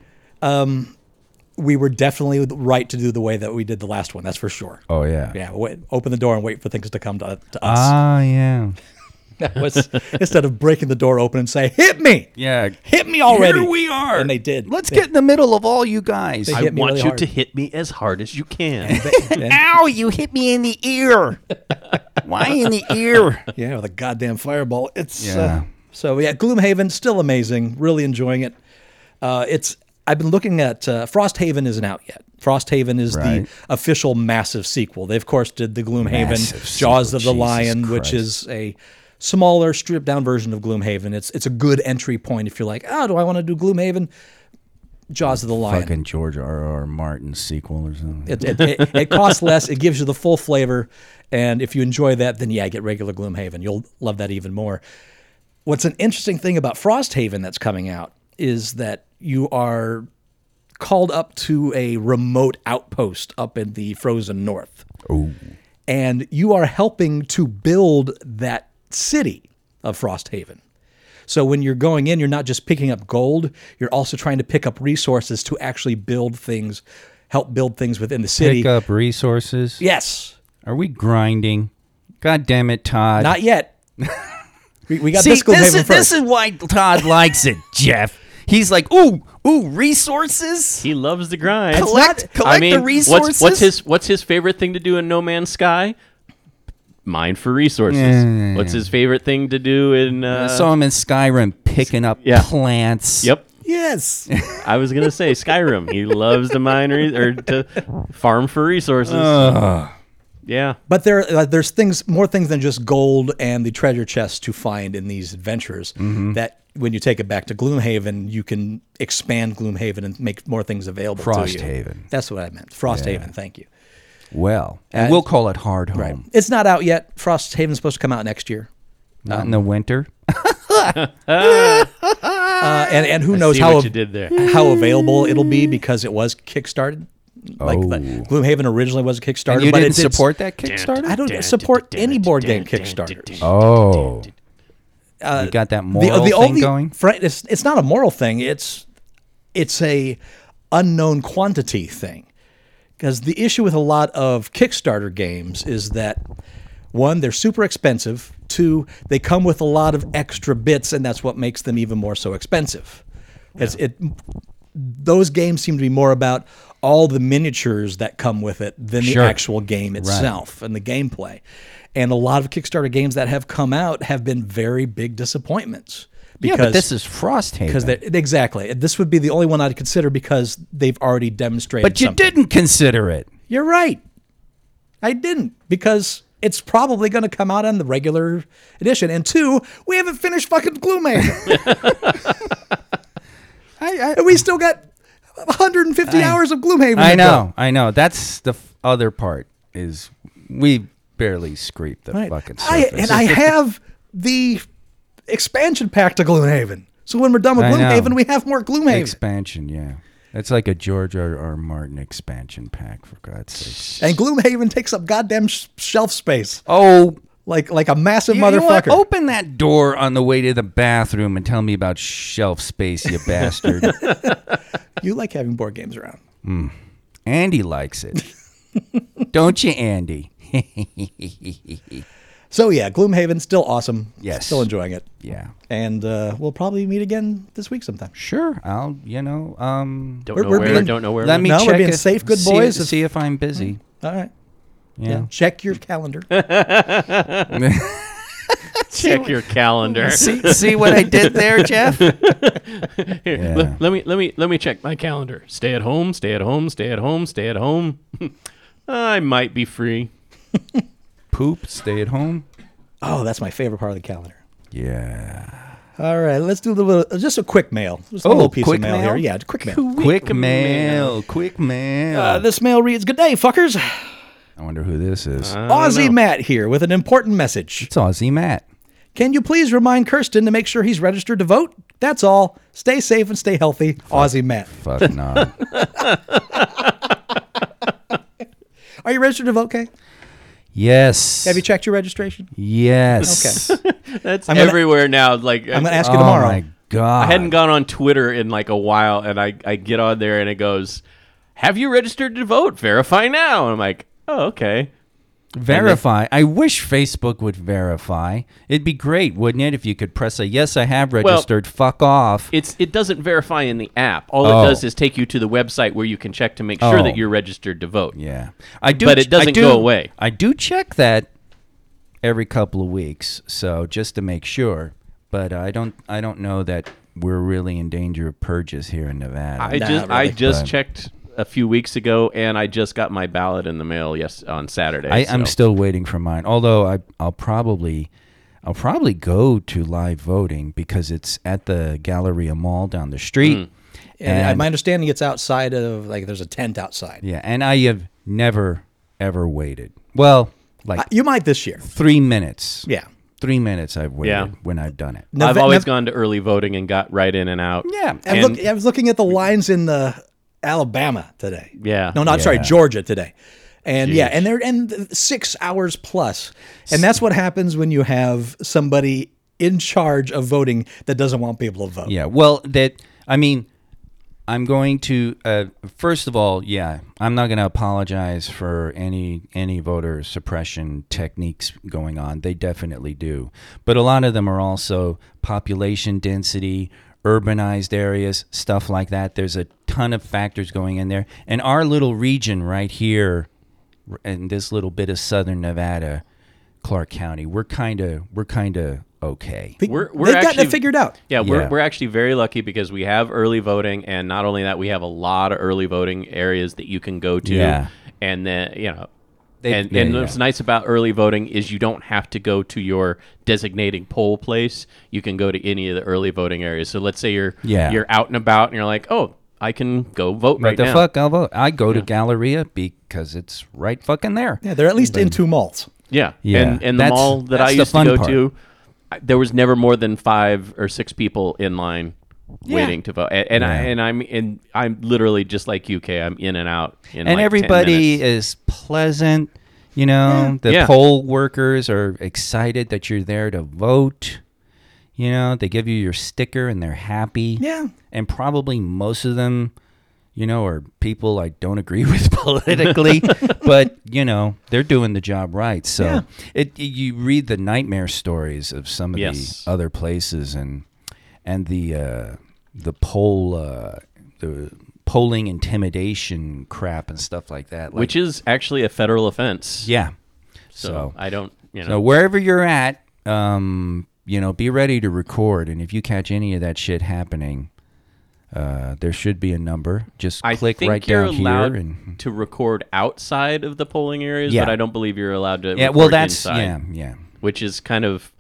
We were definitely right to do the way that we did the last one. That's for sure. Oh yeah. Yeah, wait, open the door and wait for things to come to, to us. Ah, yeah. That was instead of breaking the door open and say, "Hit me, Yeah. hit me already." Here we are. and they did. Let's They- get in the middle of all you guys. I want really you hard. to hit me as hard as you can. and- Ow! You hit me in the ear. Why in the ear? yeah, with a goddamn fireball. It's Yeah. uh, so yeah. Gloomhaven still amazing. Really enjoying it. Uh, it's I've been looking at uh, Frosthaven isn't out yet. Frosthaven is Right. the official massive sequel. They of course did the Gloomhaven Massive Jaws sequel, of the Jesus Lion, which is a smaller, stripped down version of Gloomhaven. It's it's a good entry point if you're like, oh, do I want to do Gloomhaven? Jaws of the Lion. Fucking George R. R. Martin sequel or something. It, it, it, it costs less. It gives you the full flavor. And if you enjoy that, then yeah, get regular Gloomhaven. You'll love that even more. What's an interesting thing about Frosthaven that's coming out is that you are called up to a remote outpost up in the frozen north. Oh. And you are helping to build that city of Frosthaven. So when you're going in, you're not just picking up gold, you're also trying to pick up resources to actually build things, help build things within the city. Pick up resources. Yes. Are we grinding? God damn it, Todd. Not yet. we, we got See, this this is, first. this is why Todd likes it, Jeff. He's like, ooh, ooh, resources. he loves the grind. Collect, not- collect I mean, the resources. What's, what's his What's his favorite thing to do in No Man's Sky? Mine for resources. Yeah. What's his favorite thing to do in? Uh, I Uh, saw him in Skyrim picking up Yeah. plants. Yep. yes. I was gonna say Skyrim. He loves to mine re- or to farm for resources. yeah. But there, uh, there's things, more things than just gold and the treasure chests to find in these adventures. Mm-hmm. That when you take it back to Gloomhaven, you can expand Gloomhaven and make more things available to you. Frosthaven. That's what I meant. Frosthaven. Thank you. Well, and Uh, we'll call it Hard Home. Right. It's not out yet. Frosthaven's supposed to come out next year. Not in the winter. Uh, and and who knows how you did there. how available it'll be because it was kickstarted. Like the, Oh. Gloomhaven originally was a Kickstarter, And you but didn't it did- support that Kickstarter? I don't support any board game Kickstarters. Oh. you got that moral the, the thing only going? fr- it's, it's not a moral thing. It's it's a unknown quantity thing. Because the issue with a lot of Kickstarter games is that one, they're super expensive. Two, they come with a lot of extra bits, and that's what makes them even more so expensive. It's, it those games seem to be more about all the miniatures that come with it than Sure. the actual game itself and the gameplay. And a lot of Kickstarter games that have come out have been very big disappointments. Yeah, but this is Frosthaven. because exactly this would be the only one I'd consider because they've already demonstrated. but you something. didn't consider it. You're right. I didn't because it's probably going to come out on the regular edition. And two, we haven't finished fucking Gloomhaven. I, and we still got 150 I- hours of Gloomhaven. I know. I know. That's the f- other part is we barely scraped the Right. fucking I, surface. and I have the expansion pack to Gloomhaven. So when we're done with I know. Gloomhaven, we have more Gloomhaven. expansion, yeah. That's like a George R. R. Martin expansion pack, for God's sake. and Gloomhaven takes up goddamn sh- shelf space, Oh, like like a massive you, you know motherfucker. Open that door on the way to the bathroom and tell me about shelf space, you bastard. You like having board games around. Hmm. Andy likes it. Don't you, Andy? So yeah, Gloomhaven still awesome. Yes. still enjoying it. yeah. And uh, we'll probably meet again this week sometime. Sure. I'll, you know, um, Don't We're- know we're where. being- don't know where. let me No, we're check being if- safe, good see- boys. See, if I'm busy. All right. Yeah. Check your calendar. Check your calendar. see, see what I did there, Jeff? Here, Yeah. le- let me let me let me check my calendar. Stay at home. Stay at home. Stay at home. Stay at home. I might be free. Poop, stay at home. Oh, that's my favorite part of the calendar. Yeah. All right, let's do a little, just a quick mail. Just a Oh, little piece quick of mail, mail? here. Yeah, quick mail. Quick mail. Quick mail. Uh, this mail reads, "Good day, fuckers. I wonder who this is. Aussie know. Matt here with an important message. it's Aussie Matt. Can you please remind Kirsten to make sure he's registered to vote? That's all. Stay safe and stay healthy. Aussie Matt. Fuck no. Are you registered to vote, Kay? Yes. Have you checked your registration? Yes. Okay. That's I'm gonna- everywhere now. Like I'm going to uh, ask you tomorrow. oh my god. I hadn't gone on Twitter in like a while, and I, I get on there and it goes, "Have you registered to vote? Verify now." And I'm like, "Oh, okay." Verify. I wish Facebook would verify. It'd be great, wouldn't it, if you could press a yes, I have registered. fuck off. It's it doesn't verify in the app. All Oh. it does is take you to the website where you can check to make sure Oh. that you're registered to vote. yeah, I do. But it I doesn't do- go away. I do check that every couple of weeks, so just to make sure. But I don't. I don't know that we're really in danger of purges here in Nevada. I Nah, just I really. just But- checked a few weeks ago, and I just got my ballot in the mail yes on Saturday. I, I'm still waiting for mine. Although I, I'll probably, I'll probably go to live voting because it's at the Galleria Mall down the street. Mm. and and- my understanding it's outside of, like, there's a tent outside. Yeah, and I have never ever waited. Well, like Uh, You might this year. three minutes. Yeah. three minutes I've waited Yeah. when I've done it. Nove- I've always Nov- gone to early voting and got right in and out. Yeah, I, And- look, I was looking at the lines in the Alabama today. Yeah. No, not sorry, Georgia today. And yeah, and they're and six hours plus, and that's what happens when you have somebody in charge of voting that doesn't want people to vote. Yeah. Well, that I mean, I'm going to uh, first of all, yeah, I'm not going to apologize for any any voter suppression techniques going on. They definitely do, but a lot of them are also population density, urbanized areas, stuff like that. There's a ton of factors going in there, and our little region right here, in this little bit of southern Nevada, Clark County, we're kind of we're kind of okay. We're- we're They've gotten actually- it figured out. Yeah, we're, Yeah. we're actually very lucky because we have early voting, and not only that, we have a lot of early voting areas that you can go to. Yeah. And then, you know, They- and, yeah, and yeah. what's nice about early voting is you don't have to go to your designated poll place. You can go to any of the early voting areas. So let's say you're Yeah. you're out and about, and you're like, oh, I can go vote What right the now. fuck? I'll vote. I go to Galleria because it's right fucking there. Yeah, they're at least in two malls. Yeah, Yeah. And and the That's- mall that I used to go part. to, I- there was never more than five or six people in line waiting to vote. And, and I and I'm in. I'm literally just like UK. I'm in and out. In and like everybody minutes. is pleasant. You know, the Yeah. poll workers are excited that you're there to vote. You know, they give you your sticker and they're happy. Yeah. And probably most of them, you know, are people I don't agree with politically, but you know, they're doing the job right. So Yeah. it you read the nightmare stories of some of Yes. the other places and and the uh, the poll uh, the polling intimidation crap and stuff like that. Like, which is actually a federal offense. yeah. So, So I don't. You know. so wherever you're at, um, you know, be ready to record, and if you catch any of that shit happening, uh, there should be a number. Just I click think right you're down allowed here and to record outside of the polling areas, Yeah. but I don't believe you're allowed to. yeah. record Well, that's inside, yeah, yeah. which is kind of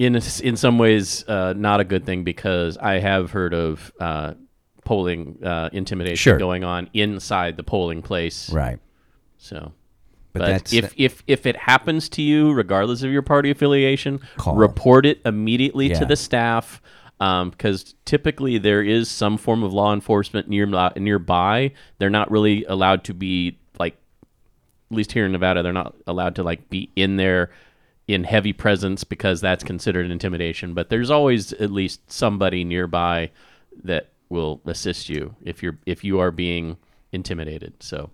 in a in some ways uh, not a good thing because I have heard of uh, polling uh, intimidation Sure. going on inside the polling place. Right. So, But but, that's if if if it happens to you, regardless of your party affiliation, Call. report it immediately Yeah. to the staff. Because typically there is some form of law enforcement near nearby. They're not really allowed to be like, at least here in Nevada, they're not allowed to like be in there in heavy presence because that's considered intimidation. But there's always at least somebody nearby that will assist you if you're if you are being intimidated. So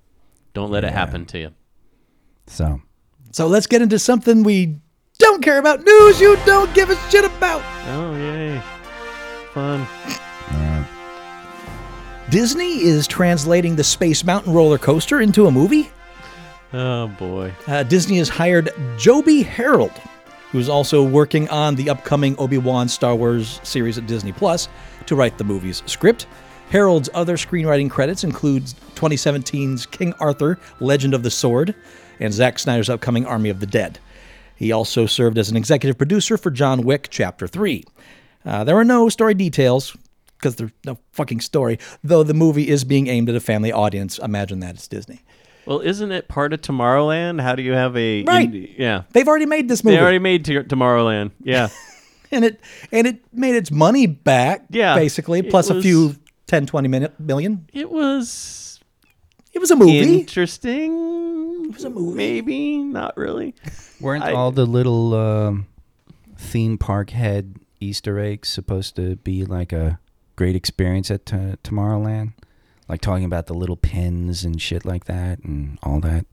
don't let it happen to you. so. So let's get into something we don't care about. News you don't give a shit about. Oh yay, fun! Disney is translating the Space Mountain roller coaster into a movie. Oh boy. Uh, Disney has hired Joby Harold who's also working on the upcoming Obi-Wan Star Wars series at Disney Plus to write the movie's script. Harold's other screenwriting credits include 2017's King Arthur: Legend of the Sword and Zack Snyder's upcoming Army of the Dead. He also served as an executive producer for John Wick Chapter 3. Uh, there are no story details because there's no fucking story, though the movie is being aimed at a family audience. Imagine that it's Disney. Well, isn't it part of Tomorrowland? How do you have a Right. indie- yeah. They've already made this movie, They already made t- Tomorrowland. Yeah. and it and it made its money back, Yeah, basically, it plus a few 10, 20 minute million. it was It was a movie. interesting. It was a movie. Maybe not really. Weren't I- all the little um, theme park head Easter eggs supposed to be like a great experience at t- Tomorrowland? Like talking about the little pins and shit like that and all that.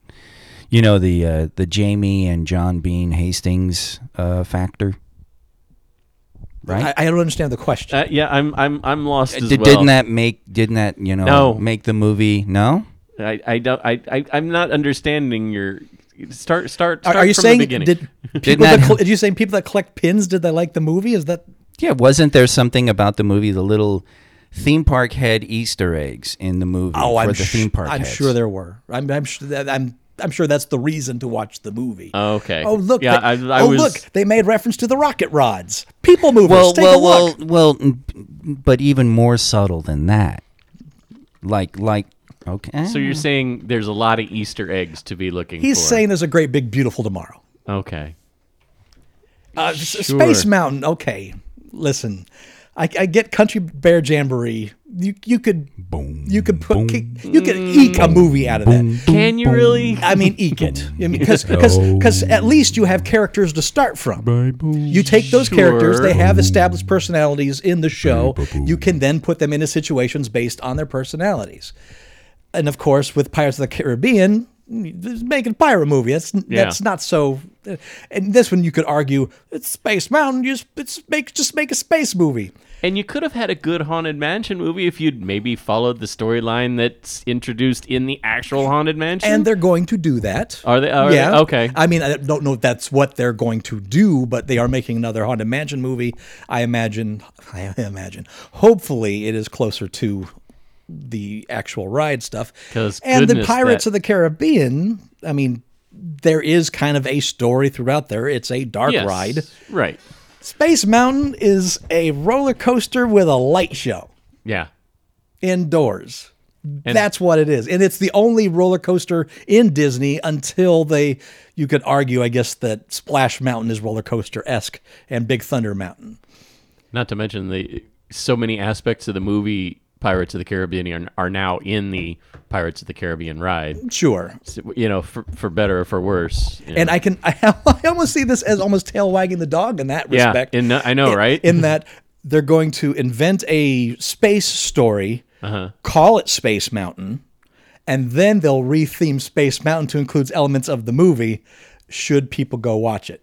You know the uh, the Jamie and John Bean Hastings uh, factor, right? I, I don't understand the question. Uh, yeah, I'm I'm I'm lost as Did, well. Didn't that make didn't that you know No. make the movie? No. I I don't I, I I'm not understanding your start start. are, start are you from saying the beginning. did people Didn't that, that- col- did you saying people that collect pins did they like the movie? Is that Yeah, wasn't there something about the movie, the little theme park head Easter eggs in the movie oh for I'm the sh- theme park I'm heads? sure there were. I'm I'm sure that I'm I'm sure that's the reason to watch the movie. Okay. Oh look! Yeah, they, I, I oh was. look! They made reference to the rocket rods. People movers. well, Take well, a well, look. well, n- but even more subtle than that. Like, like, okay. So you're saying there's a lot of Easter eggs to be looking He's for? saying there's a great big beautiful tomorrow. Okay. Uh, Sure. Space Mountain. Okay, listen. I, I get Country Bear Jamboree. You you could boom, you could put boom, you could mm. eke a movie out of that. Can you really? I mean, eke it. Because because at least you have characters to start from. You take those characters; they have established personalities in the show. You can then put them into situations based on their personalities. And of course, with Pirates of the Caribbean, making a pirate movie. That's Yeah. that's not so. And this one, you could argue it's Space Mountain. You Just it's make just make a space movie. And you could have had a good haunted mansion movie if you'd maybe followed the storyline that's introduced in the actual haunted mansion. And they're going to do that. Are they- are they? yeah. Okay. I mean, I don't know if that's what they're going to do, but they are making another Haunted Mansion movie. I imagine. I imagine. Hopefully, it is closer to the actual ride stuff. and the Pirates that- of the Caribbean. I mean, there is kind of a story throughout there. It's a dark Yes, ride. Right. Space Mountain is a roller coaster with a light show Yeah. indoors. And- That's what it is. And it's the only roller coaster in Disney until they, you could argue, I guess, that Splash Mountain is roller coaster esque and Big Thunder Mountain. Not to mention the so many aspects of the movie Pirates of the Caribbean are, are now in the Pirates of the Caribbean ride. Sure. So, You know, for, for better or for worse. you know. And I can, I, I almost see this as almost tail wagging the dog in that yeah, respect. in, I know, in, right? In that they're going to invent a space story, Uh-huh. call it Space Mountain, and then they'll retheme Space Mountain to include elements of the movie. Should people go watch it?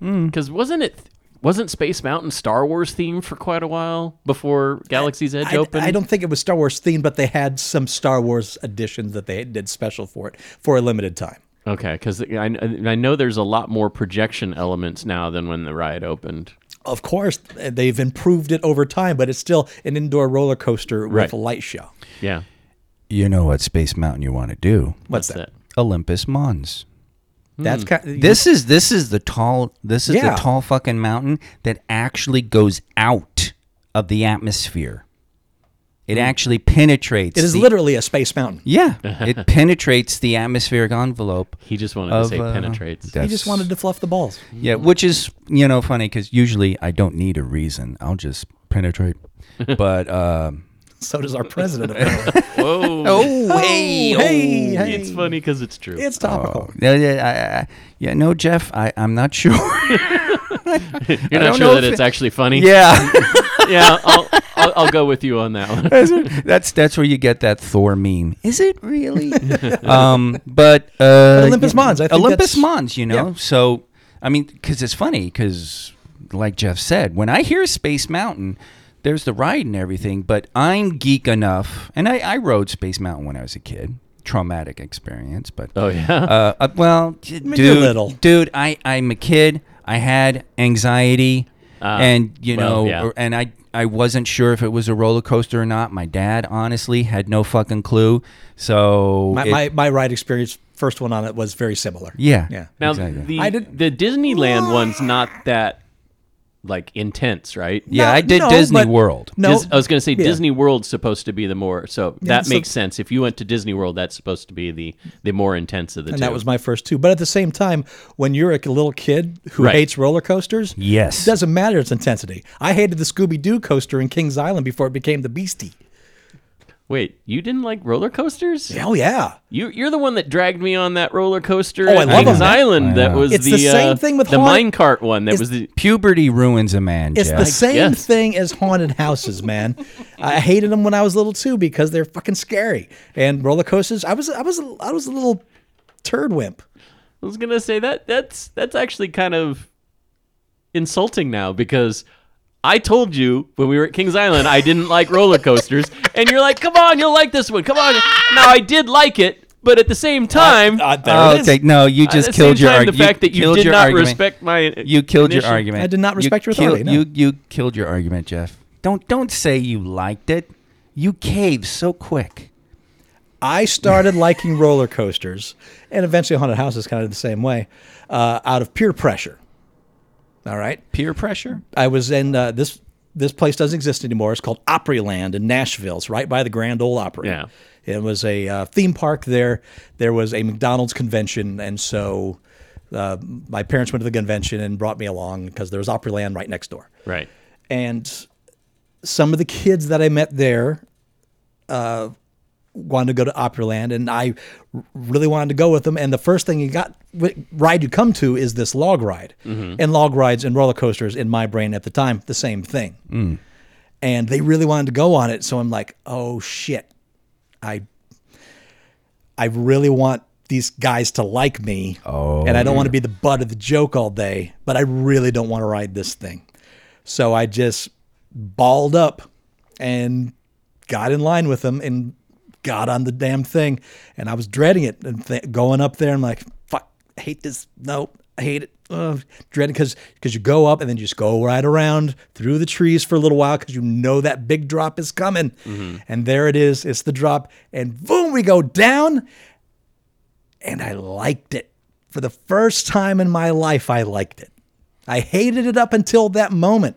Because wasn't it wasn't Space Mountain Star Wars themed for quite a while before Galaxy's Edge I, opened? I don't think it was Star Wars themed, but they had some Star Wars editions that they did special for it for a limited time. Okay, because I, I know there's a lot more projection elements now than when the ride opened. Of course, they've improved it over time, but it's still an indoor roller coaster with Right. a light show. Yeah, You know what Space Mountain you want to do? What's, that's that? it. Olympus Mons. That's kind This is this is the tall this is Yeah. the tall fucking mountain that actually goes out of the atmosphere. It actually penetrates. It is the- literally a space mountain. yeah. it penetrates the atmospheric envelope. He just wanted Of, to say uh, penetrates. He just wanted to fluff the balls. Yeah, which is you know funny because usually I don't need a reason. I'll just penetrate. but um, So does our president. apparently. Whoa! oh hey hey, hey. It's funny because it's true. It's topical. Yeah, yeah, I, I, yeah, no, Jeff, I, I'm not sure. You're not sure that it's it- actually funny. yeah, yeah. I'll, I'll I'll go with you on that one. that's that's where you get that Thor meme. Is it really? um, but uh, Olympus Mons, I think Olympus Mons, you know. yeah. So I mean, because it's funny, because like Jeff said, when I hear Space Mountain. There's the ride and everything, but I'm geek enough, and I, I rode Space Mountain when I was a kid. Traumatic experience, but Oh yeah. Uh, uh, well, dude, you're little. dude, I I'm a kid. I had anxiety, and you Ah, well, know, yeah. or- and I I wasn't sure if it was a roller coaster or not. My dad honestly had no fucking clue. So My, it- my, my ride experience, first one on it, was very similar. yeah, Yeah. Now exactly. the I did- the Disneyland one's not that like intense, right? yeah, I did no, Disney but- World. No, Dis- I was going to say yeah. Disney World's supposed to be the more so that so- makes sense. If you went to Disney World, that's supposed to be the the more intense of the and two. that was my first two. But at the same time, when you're a little kid who Right. hates roller coasters, Yes. it doesn't matter its intensity. I hated the Scooby Doo coaster in Kings Island before it became the Beastie. Wait, you didn't like roller coasters? Hell yeah! You you're the one that dragged me on that roller coaster Oh, I at love Kings them. Island. That was It's the, the same uh, thing with the Haunted- minecart one. That It's- was the Puberty ruins a man. It's Jeff. the same guess. thing as haunted houses, man. I hated them when I was little too because they're fucking scary. And roller coasters, I was I was I was a little turd wimp. I was gonna say that that's that's actually kind of insulting now because I told you when we were at Kings Island I didn't like roller coasters, and you're like, "Come on, you'll like this one. Come on." Now I did like it, but at the same time, Uh, there Oh, it is. okay, no, you at just the killed same your time, argument. the fact that you did not argument. respect my You killed your argument. I did not You respect your kill- authority, no. You you killed your argument, Jeff. Don't don't say you liked it. You caved so quick. I started liking roller coasters, and eventually haunted houses kind of the same way, uh, out of peer pressure. All right. Peer pressure. I was in uh, this. This place doesn't exist anymore. It's called Opryland in Nashville. It's right by the Grand Ole Opry. Yeah. It was a uh, theme park there. There was a McDonald's convention, and so uh, my parents went to the convention and brought me along because there was Opryland right next door. right. And some of the kids that I met there uh, wanted to go to Opryland, and I really wanted to go with them. And the first thing you got ride you come to is this log ride, mm-hmm. and log rides and roller coasters in my brain at the time the same thing. Mm. And they really wanted to go on it, so I'm like, oh shit, I I really want these guys to like me. Oh, and I don't want to be the butt of the joke all day, but I really don't want to ride this thing. So I just balled up and got in line with them and got on the damn thing. And I was dreading it and th- going up there. I'm like, fuck, I hate this. No, I hate it. Ugh. Dreading because because you go up and then you just go right around through the trees for a little while because you know that big drop is coming. Mm-hmm. And there it is. It's the drop. And boom, we go down. And I liked it. For the first time in my life, I liked it. I hated it up until that moment.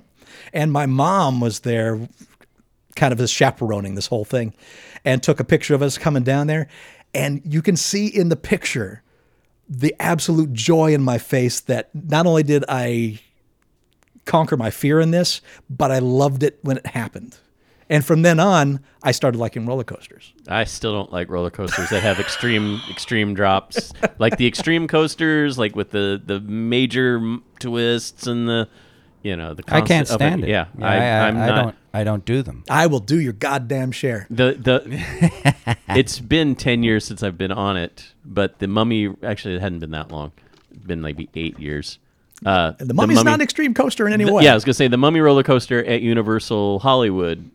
And my mom was there, kind of as chaperoning this whole thing, and took a picture of us coming down there. And you can see in the picture the absolute joy in my face that not only did I conquer my fear in this, but I loved it when it happened. And from then on, I started liking roller coasters. I still don't like roller coasters that have extreme extreme drops, like the extreme coasters, like with the the major twists and the, you know, the. I can't constant- of stand it. Yeah, I, I, I'm I not. don't. I don't do them. I will do your goddamn share. The the it's been ten years since I've been on it, but the Mummy actually it hadn't been that long. It's been maybe eight years. Uh, The mummy's Mummy- not an extreme coaster in any the- way. Yeah, I was gonna say the Mummy roller coaster at Universal Hollywood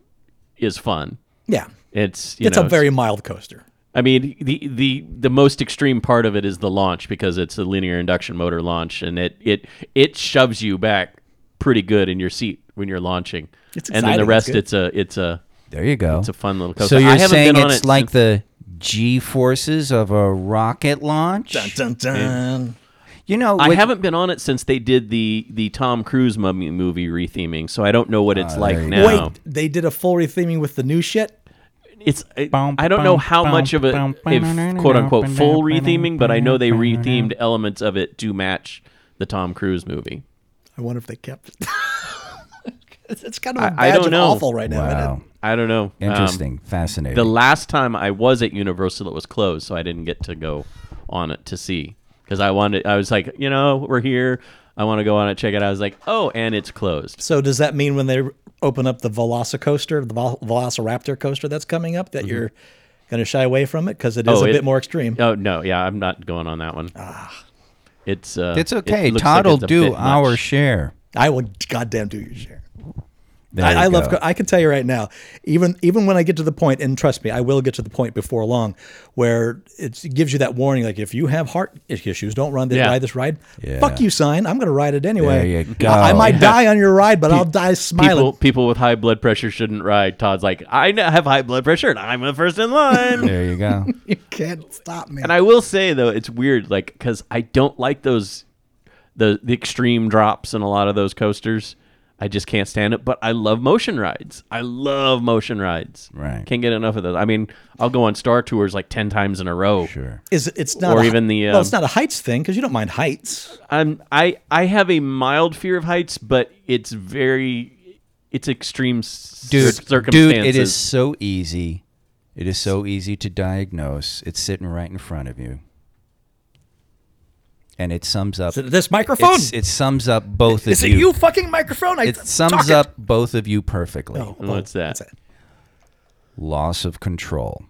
is fun. Yeah. It's you It's know, a very mild coaster. I mean, the the the most extreme part of it is the launch because it's a linear induction motor launch, and it it it shoves you back pretty good in your seat when you're launching. It's and then the rest, it's it's a it's a There you go. it's a fun little coaster. so you're haven't saying been on it's it like the G forces of a rocket launch? Dun, dun, dun. You know, I haven't been on it since they did the the Tom Cruise mummy movie retheming, so I don't know what it's Ah, like now. Wait, they did a full retheming with the new shit? it's I, I don't know how much of it, if quote unquote full retheming, but I know they rethemed elements of it to match the Tom Cruise movie. I wonder if they kept it. it's it's kind of a I- I badge don't of know. awful right now. Wow. I don't know. Um, Interesting. Fascinating. the last time I was at Universal, it was closed, so I didn't get to go on it to see because I wanted. I was like, you know, we're here. I want to go on it, check it out. I was like, oh, and it's closed. So does that mean when they open up the Velocicoaster, the Vel- Velociraptor coaster that's coming up, that you're going to shy away from it because it is Mm-hmm. Oh, a it- bit more extreme? Oh no, yeah, I'm not going on that one. It's uh, it's okay. looks Todd like will it's a do bit our much. share. I will goddamn do your share. I, I love. I can tell you right now, even even when I get to the point, and trust me, I will get to the point before long, where it's, it gives you that warning, like if you have heart issues, don't run this Yeah. ride this ride. Yeah. Fuck you, sign. I'm going to ride it anyway. There you go. I, I might die on your ride, but I'll die smiling. People, people with high blood pressure shouldn't ride. Todd's like, I have high blood pressure and I'm the first in line. There you go. you can't stop me. and I will say though, it's weird, like because I don't like those the the extreme drops in a lot of those coasters. I just can't stand it. But I love motion rides. I love motion rides. Right. Can't get enough of those. I mean, I'll go on Star Tours like ten times in a row. Sure. Is it's not Or a- even the, well, um, it's not a heights thing because you don't mind heights. I'm I I have a mild fear of heights, but it's very it's extreme s- Dude, circumstances. dude, it is so easy. It is so easy to diagnose. It's sitting right in front of you. And it sums up it this microphone? it sums up both of you. Is it you. you fucking microphone? I it talk sums it. up both of you perfectly. Oh, And What's that? what's that? Loss of control.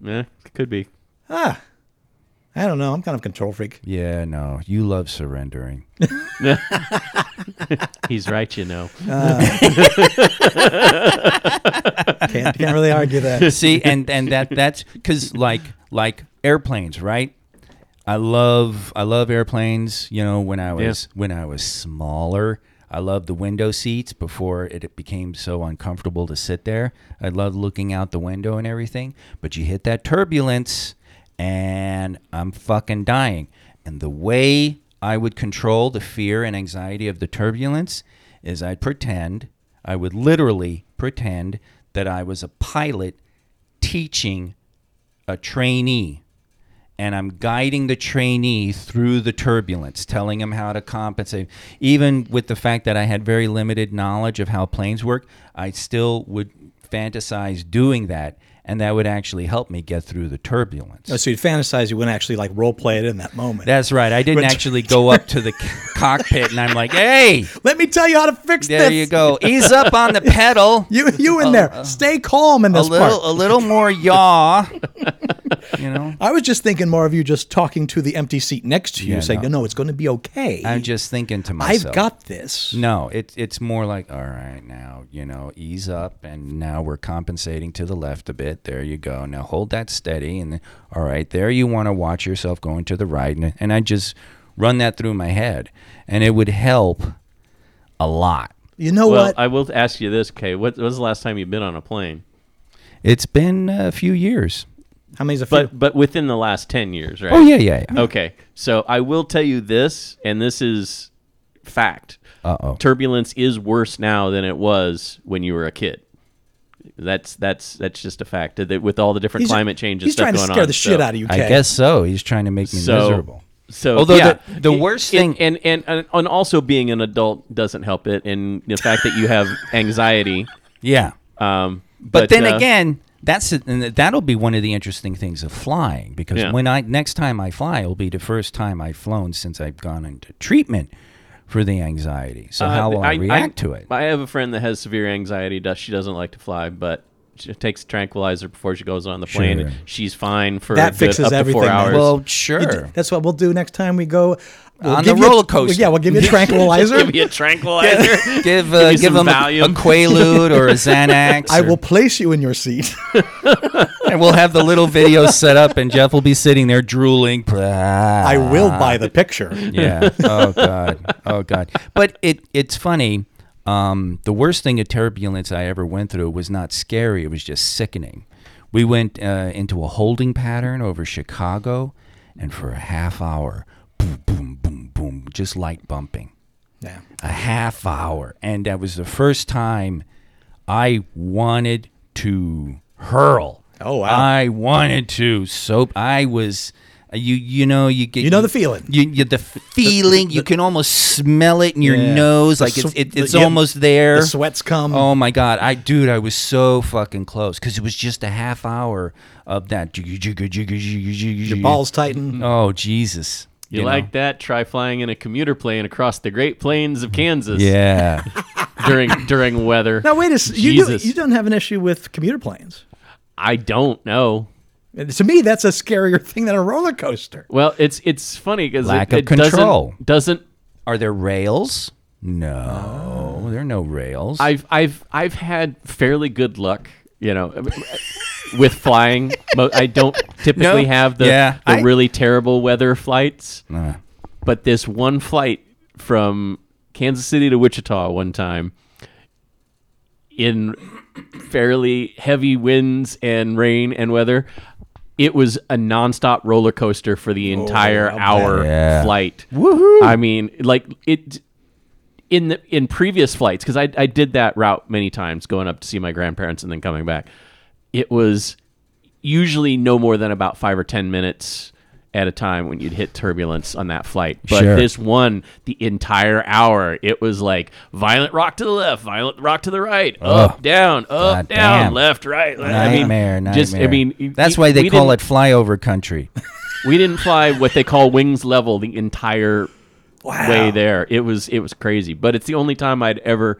Yeah, could be. Ah, I don't know. I'm kind of a control freak. Yeah, no. You love surrendering. He's right, you know. Can't, can't really argue that. See, and and that that's because like like airplanes, right? I love I love airplanes. You know, when I was when I was smaller, I loved the window seats before it became so uncomfortable to sit there. I loved looking out the window and everything. But you hit that turbulence, and I'm fucking dying. And the way I would control the fear and anxiety of the turbulence is I'd pretend, I would literally pretend that I was a pilot teaching a trainee and I'm guiding the trainee through the turbulence, telling him how to compensate. Even with the fact that I had very limited knowledge of how planes work, I still would fantasize doing that, and that would actually help me get through the turbulence. Oh, so you'd fantasize you wouldn't actually like role play it in that moment. That's right. I didn't actually go up to the cockpit and I'm like, "Hey, Let me tell you how to fix there this. There you go. Ease up on the pedal. You you in there. Stay calm in this A little, part. a little more yaw. You know." I was just thinking more of you just talking to the empty seat next to you, Yeah, saying, no. "No, it's going to be okay. I'm just thinking to myself. I've got this." No, it's it's more like all right now, you know, ease up, and now we're compensating to the left a bit. There you go. Now hold that steady, and all right, there you want to watch yourself going to the right, and, and I just run that through my head, and it would help a lot. You know well, what? I will ask you this, Kay. What was the last time you've been on a plane? It's been a few years. How many's a few? But but within the last ten years, right? Oh yeah, yeah, yeah. Okay, so I will tell you this, and this is fact. Uh oh. Turbulence is worse now than it was when you were a kid. That's that's that's just a fact. That with all the different He's- climate changes He's stuff trying to going scare on, the so- shit out of you, I guess so. He's trying to make me So- miserable. So, Although yeah, the- the worst and- thing- and, and and and also being an adult doesn't help it, and the fact that you have anxiety. Yeah. Um, But, then uh, again, that's it, and that'll be one of the interesting things of flying because Yeah. when I next time I fly, it'll be the first time I've flown since I've gone into treatment for the anxiety. So uh, how will I, react to it? I have a friend that has severe anxiety. She doesn't like to fly, but she takes a tranquilizer before she goes on the plane. Sure. and she's fine for That a good fixes up to everything, four hours. well, sure. d- That's what we'll do next time we go we'll On the roller coaster. yeah, we'll give you a tranquilizer. give me a tranquilizer. give uh, me give some them a, Valium. a Quaalude or a Xanax. I or- will place you in your seat. and we'll have the little video set up, and Jeff will be sitting there drooling. I will buy the picture. yeah. Oh god. Oh god. But it it's funny. Um, the worst thing of turbulence I ever went through was not scary. It was just sickening. We went uh, into a holding pattern over Chicago, and for a half hour, boom, boom, boom, boom, just light bumping. Yeah. A half hour, and that was the first time I wanted to hurl. Oh, wow. I wanted to. soap. I was. Uh, you you know you get You know the feeling. you, you the feeling you can almost smell it in your Yeah. nose The like it's sw- it, the- it's yeah, almost there The sweats come. oh my god i dude i was so fucking close because it was just a half hour of that your balls tighten. oh jesus You, know? like that? Try flying in a commuter plane across the Great Plains of Kansas yeah during during weather. Now wait a second. You, do, Jesus. you don't have an issue with commuter planes. I don't know. And To me, that's a scarier thing than a roller coaster. Well, it's it's funny because Lack it, of it doesn't- control. Doesn't, are there rails no, there are no rails. I've I've I've had fairly good luck, you know, with flying. I don't typically No, have the, yeah, the I- really terrible weather flights, Uh, but this one flight from Kansas City to Wichita one time in fairly heavy winds and rain and weather. It was a nonstop roller coaster for the oh, entire hour Yeah. flight. Woohoo! I mean, like it in the in previous flights because I I did that route many times, going up to see my grandparents and then coming back. It was usually no more than about five or ten minutes at a time when you'd hit turbulence on that flight. But Sure. this one, the entire hour, it was like violent rock to the left, violent rock to the right, up, down, up, God down, damn. left, right. I mean, nightmare, nightmare. just I mean, that's we- why they call it flyover country. we didn't fly what they call wings level the entire way there. It was it was crazy, but it's the only time I'd ever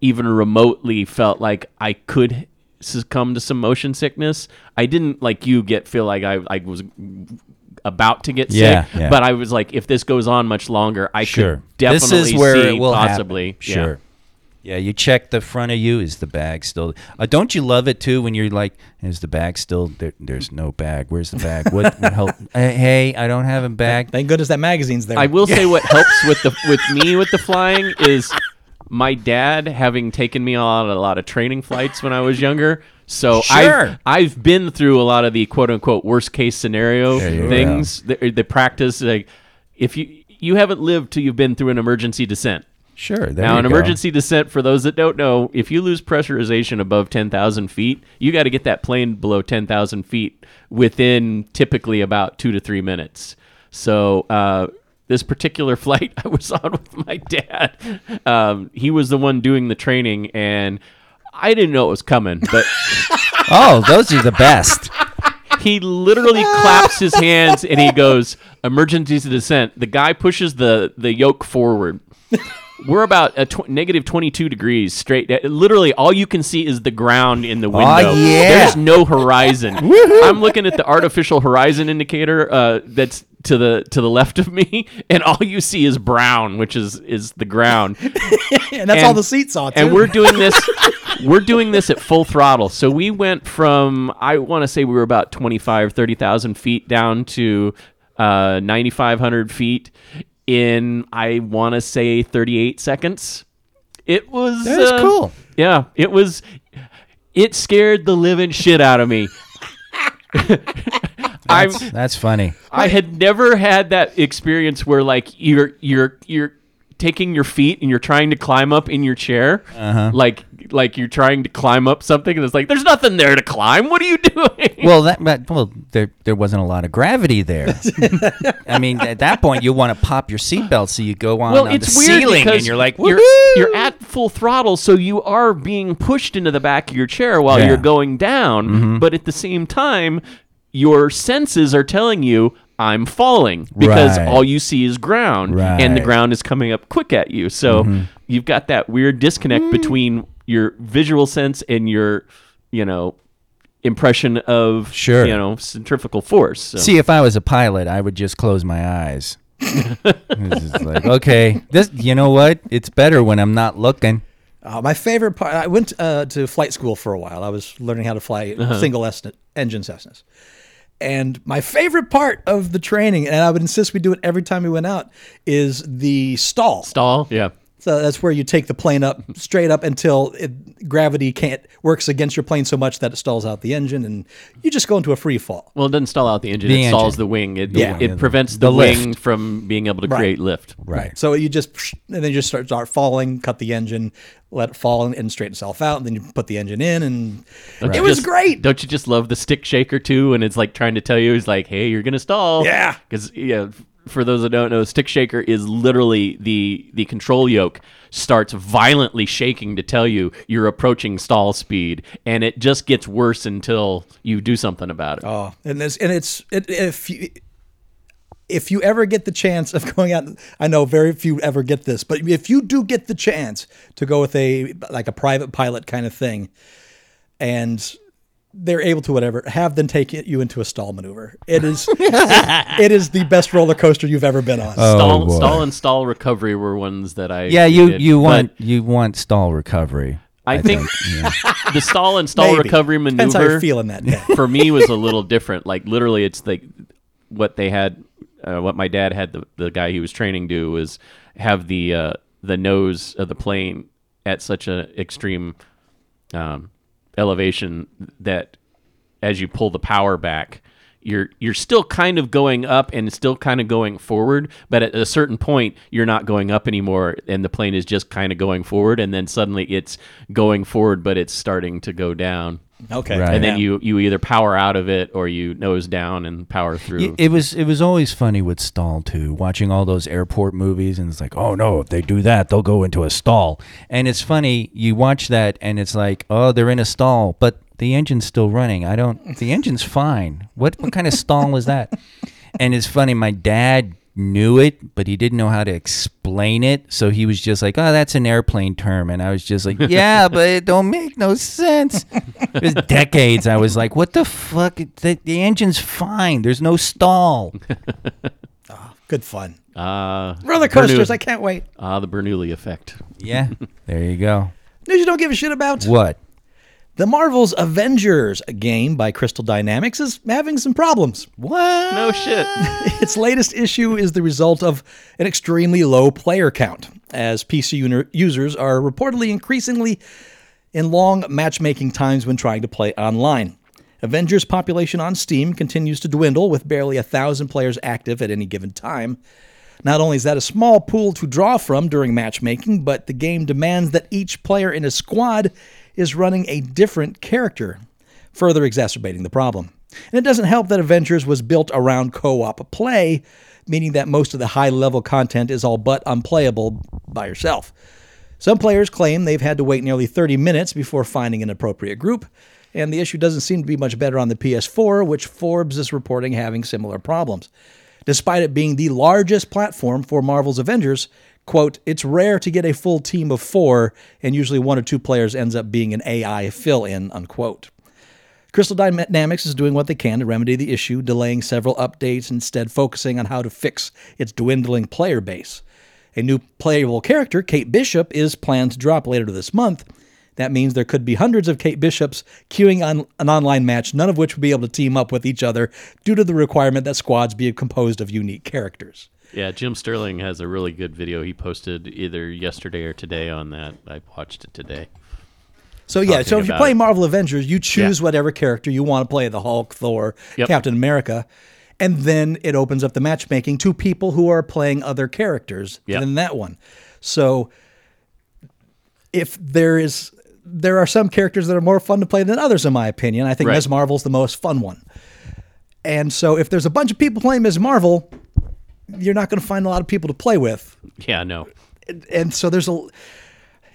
even remotely felt like I could succumb to some motion sickness. I didn't like you get feel like I I was about to get Yeah, sick, yeah. but I was like if this goes on much longer, I Sure. could definitely this is where see it will possibly happen. Sure. Yeah, you check the front of you. Is the bag still? Uh, don't you love it too when you're like, is the bag still? There, there's no bag. Where's the bag? What, what help? Hey, hey, I don't have a bag. Thank goodness that magazine's there. I will say what helps with the with me with the flying is my dad having taken me on a lot of training flights when I was younger. So Sure. I've, I've been through a lot of the quote unquote worst case scenario There you things. The, the practice like if you you haven't lived till you've been through an emergency descent. Sure. There now, you an go. emergency descent, for those that don't know, if you lose pressurization above 10,000 feet, you got to get that plane below 10,000 feet within typically about two to three minutes. So, uh, this particular flight I was on with my dad, um, he was the one doing the training, and I didn't know it was coming, but Oh, those are the best. he literally claps his hands and he goes, "Emergency descent." The guy pushes the the yoke forward. We're about a tw- negative 22 degrees straight. Literally, all you can see is the ground in the window. yeah. There's no horizon. I'm looking at the artificial horizon indicator uh, that's to the to the left of me, and all you see is brown, which is is the ground. and that's all the seats saw too. and we're doing this we're doing this at full throttle so we went from i want to say we were about 25 30000 feet down to uh, 9500 feet in i want to say 38 seconds it was That's uh, cool. yeah it was it scared the living shit out of me That's, that's funny. I had never had that experience where like you're you're you're taking your feet and you're trying to climb up in your chair, Uh-huh. like like you're trying to climb up something and it's like there's nothing there to climb. What are you doing? Well, that but, well, there there wasn't a lot of gravity there. I mean, at that point, you want to pop your seatbelt so you go on, well, on it's the weird ceiling, and you're like, you're, you're at full throttle, so you are being pushed into the back of your chair while Yeah. Mm-hmm. you're going down. But at the same time, your senses are telling you. I'm falling because Right. all you see is ground, and the Mm-hmm. ground is coming up quick at you. So you've got that weird disconnect Mm. between your visual sense and your, you know, impression of Sure. you know, centrifugal force. So. See, if I was a pilot, I would just close my eyes. Like, okay, this. You know what? It's better when I'm not looking. Uh, my favorite part. I went uh, to flight school for a while. I was learning how to fly single Cessna, engine Cessnas. And my favorite part of the training, and I would insist we do it every time we went out, is the stall. Stall, yeah. So that's where you take the plane up straight up until it, gravity can't works against your plane so much that it stalls out the engine, and you just go into a free fall. Well, it doesn't stall out the engine; The it stalls engine. the wing. It, Yeah. it prevents the, The wing lift. from being able to create lift. Right. So you just and then you just start start falling, cut the engine, let it fall and, and straighten itself out, and then you put the engine in, and Don't it you was just- great. Don't you just love the stick shaker too? And it's like trying to tell you, it's like, hey, you're gonna stall. Yeah. Because yeah, for those that don't know, stick shaker is literally the the control yoke starts violently shaking to tell you you're approaching stall speed, and it just gets worse until you do something about it. Oh, and this and it's it, if you if you ever get the chance of going out, I know very few ever get this, but if you do get the chance to go with a like a private pilot kind of thing, and they're able to whatever have them take it- you into a stall maneuver. It is it is the best roller coaster you've ever been on. stall, Oh, boy. stall and stall recovery were ones that I Yeah, you did, you want you want stall recovery. I, think, yeah. the stall and stall Maybe. recovery Depends how you're maneuver feeling that day. for me was a little different. Like literally, it's like what they had, uh, what my dad had the the guy he was training do was have the uh, the nose of the plane at such an extreme um, elevation that as you pull the power back. You're you're still kind of going up and still kind of going forward, but at a certain point you're not going up anymore, and the plane is just kind of going forward, and then suddenly it's going forward, but it's starting to go down Okay. Right. and then Yeah. you you either power out of it or you nose down and power through. Y- It was it was always funny with stall too, watching all those airport movies, and it's like, oh no, if they do that, they'll go into a stall. And it's funny, you watch that, and it's like, oh, they're in a stall, but the engine's still running. I don't. The engine's fine. What what kind of stall is that? And it's funny, my dad knew it, but he didn't know how to explain it, so he was just like, oh, that's an airplane term, and I was just like, yeah, but it don't make no sense. It was decades. I was like, what the fuck? The, the engine's fine. There's no stall. Good fun. uh, Roller coasters, Bernoulli- I can't wait. Ah, the Bernoulli effect. Yeah, there you go. News you don't give a shit about? What? The Marvel's Avengers game by Crystal Dynamics is having some problems. What? No shit. its latest issue is the result of an extremely low player count, as PC users are reportedly increasingly in long matchmaking times when trying to play online. Avengers population on Steam continues to dwindle, with barely a thousand players active at any given time. Not only is that a small pool to draw from during matchmaking, but the game demands that each player in a squad is running a different character, further exacerbating the problem. And it doesn't help that Avengers was built around co op play, meaning that most of the high level content is all but unplayable by yourself. Some players claim they've had to wait nearly 30 minutes before finding an appropriate group, and the issue doesn't seem to be much better on the PS4, which Forbes is reporting having similar problems. Despite it being the largest platform for Marvel's Avengers, quote, it's rare to get a full team of four, and usually one or two players ends up being an AI fill in, unquote. Crystal Dynamics is doing what they can to remedy the issue, delaying several updates, instead focusing on how to fix its dwindling player base. A new playable character, Kate Bishop, is planned to drop later this month. That means there could be hundreds of Kate Bishops queuing on an online match, none of which would be able to team up with each other due to the requirement that squads be composed of unique characters. Yeah, Jim Sterling has a really good video he posted either yesterday or today on that. I watched it today. So yeah, so if you play it. Marvel Avengers, you choose Yeah. whatever character you want to play, the Hulk, Thor, Yep. Captain America, and then it opens up the matchmaking to people who are playing other characters Yep. than that one. So if there is there are some characters that are more fun to play than others in my opinion. I think Right. Ms. Marvel's the most fun one. And so if there's a bunch of people playing Ms. Marvel, you're not going to find a lot of people to play with Yeah, no. and so there's a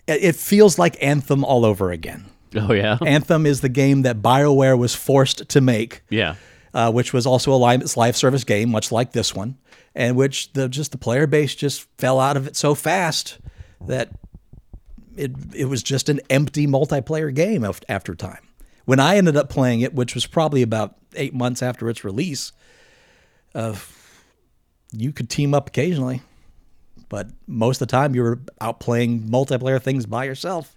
it feels like anthem all over again Oh yeah. anthem is the game that bioware was forced to make yeah. uh, which was also a live, live service game much like this one and which the just the player base just fell out of it so fast that it it was just an empty multiplayer game after time when i ended up playing it which was probably about eight months after its release uh, you could team up occasionally but most of the time you were out playing multiplayer things by yourself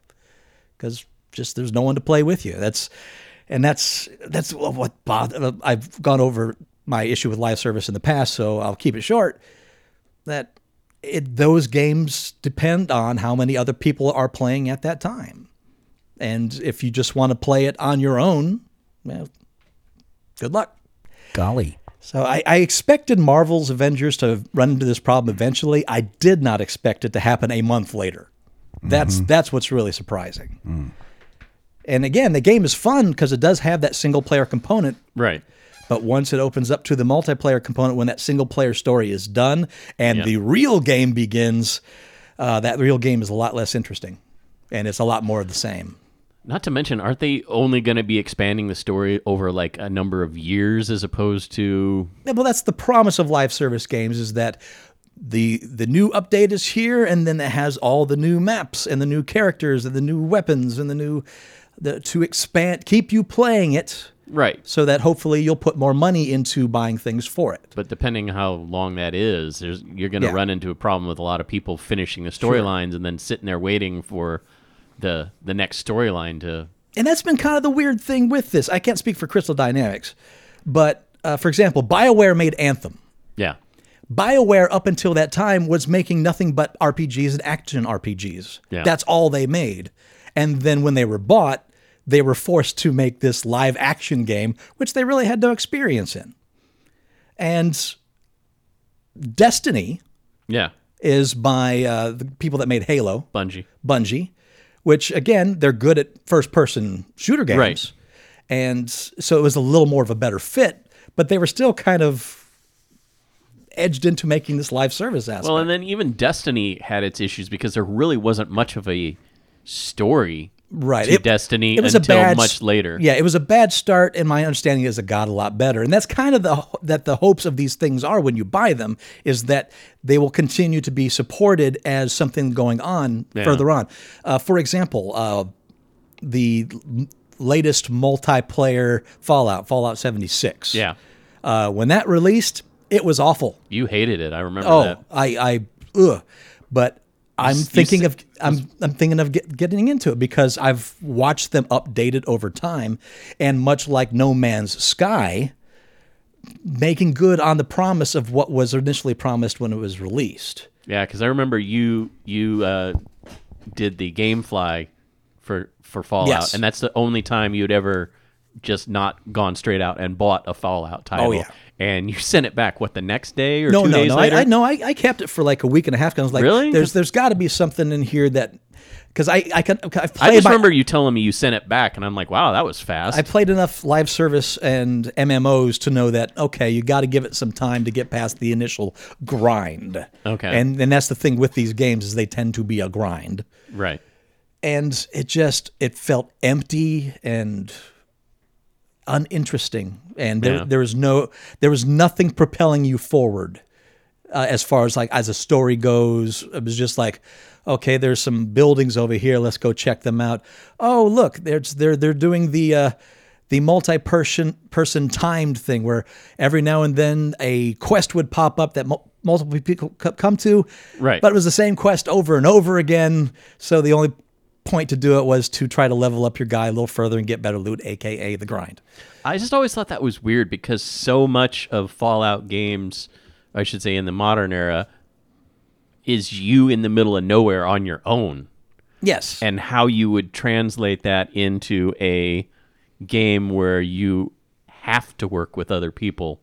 because just there's no one to play with you. That's and that's that's what bother. I've gone over my issue with live service in the past, so I'll keep it short. That it those games depend on how many other people are playing at that time, and if you just want to play it on your own, well, good luck. Golly. So I, I expected Marvel's Avengers to run into this problem eventually. I did not expect it to happen a month later. That's that's what's really surprising. And again, the game is fun because it does have that single player component. Right. But once it opens up to the multiplayer component, when that single player story is done and Yeah. the real game begins, uh, that real game is a lot less interesting, and it's a lot more of the same. Not to mention, aren't they only going to be expanding the story over like a number of years as opposed to? Yeah, well, that's the promise of live service games is that the the new update is here, and then it has all the new maps and the new characters and the new weapons and the new the, to expand, keep you playing it, Right. so that hopefully you'll put more money into buying things for it. But depending how long that is, there's you're going to Yeah. run into a problem with a lot of people finishing the storylines and then sitting there waiting for the the next storyline to. And that's been kind of the weird thing with this. I can't speak for Crystal Dynamics, but uh, for example, BioWare made Anthem. Yeah. BioWare, up until that time, was making nothing but RPGs and action RPGs. Yeah. That's all they made. And then when they were bought, they were forced to make this live action game, which they really had no experience in. And Destiny Yeah. is by uh, the people that made Halo, Bungie. Bungie, which again, they're good at first person shooter games. Right. And so it was a little more of a better fit, but they were still kind of edged into making this live service aspect. Well, and then even Destiny had its issues because there really wasn't much of a story right. to Destiny it was until a bad, much later. Yeah, it was a bad start, and my understanding is it got a lot better. And that's kind of the that the hopes of these things are when you buy them is that they will continue to be supported as something going on further on. Uh, for example, uh, the latest multiplayer Fallout, Fallout seventy six. Yeah. Uh, when that released, it was awful. You hated it. I remember Oh, that. I, I, ugh. But I'm you thinking of, I'm, I'm thinking of get, getting into it because I've watched them updated over time, and much like No Man's Sky, making good on the promise of what was initially promised when it was released. Yeah, because I remember you you uh, did the GameFly for for Fallout, Yes. and that's the only time you'd ever just not gone straight out and bought a Fallout title. Oh, yeah. And you sent it back what the next day or No, two no, days no. later. I, I no, I, I kept it for like a week and a half. 'cause I was like, Really? There's there's got to be something in here that because I I can I've I just my- remember you telling me you sent it back, and I'm like, wow, that was fast. I played enough live service and MMOs to know that okay, you got to give it some time to get past the initial grind. Okay. and and that's the thing with these games is they tend to be a grind, right. and it just it felt empty and uninteresting, and there Yeah. there was no there was nothing propelling you forward uh, as far as like as a story goes. It was just like, okay, there's some buildings over here. Let's go check them out. Oh, look, there's they're they're doing the uh, the multi-person person timed thing where every now and then a quest would pop up that mul- multiple people co- come to. Right. But it was the same quest over and over again. So the only point to do it was to try to level up your guy a little further and get better loot, aka the grind. I just always thought that was weird because so much of Fallout games, I should say in the modern era, is you in the middle of nowhere on your own. Yes. and how you would translate that into a game where you have to work with other people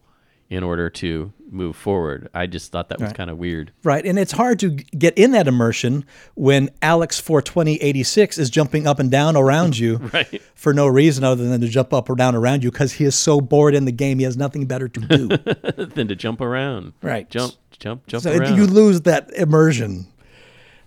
in order to move forward. I just thought that was kind of weird. Right, and it's hard to get in that immersion when Alex 42086 is jumping up and down around you Right. for no reason other than to jump up or down around you because he is so bored in the game he has nothing better to do. than to jump around. Right. Jump, jump, jump so around. you lose that immersion.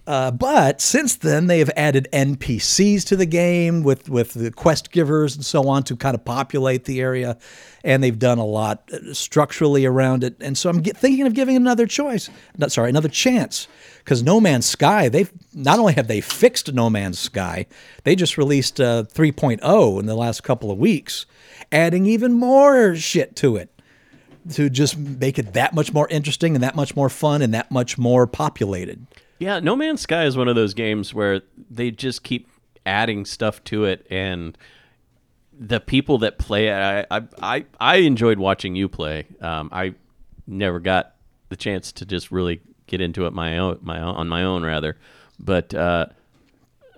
Uh, but since then, they have added NPCs to the game with with the quest givers and so on to kind of populate the area, and they've done a lot uh, structurally around it. And so I'm get, thinking of giving another choice. Not sorry, another chance because No Man's Sky. They've not only have they fixed No Man's Sky, they just released uh, 3.0 in the last couple of weeks, adding even more shit to it to just make it that much more interesting and that much more fun and that much more populated. Yeah, No Man's Sky is one of those games where they just keep adding stuff to it, and the people that play it, I I, I, I enjoyed watching you play. Um, I never got the chance to just really get into it my own, my own, on my own rather, but uh,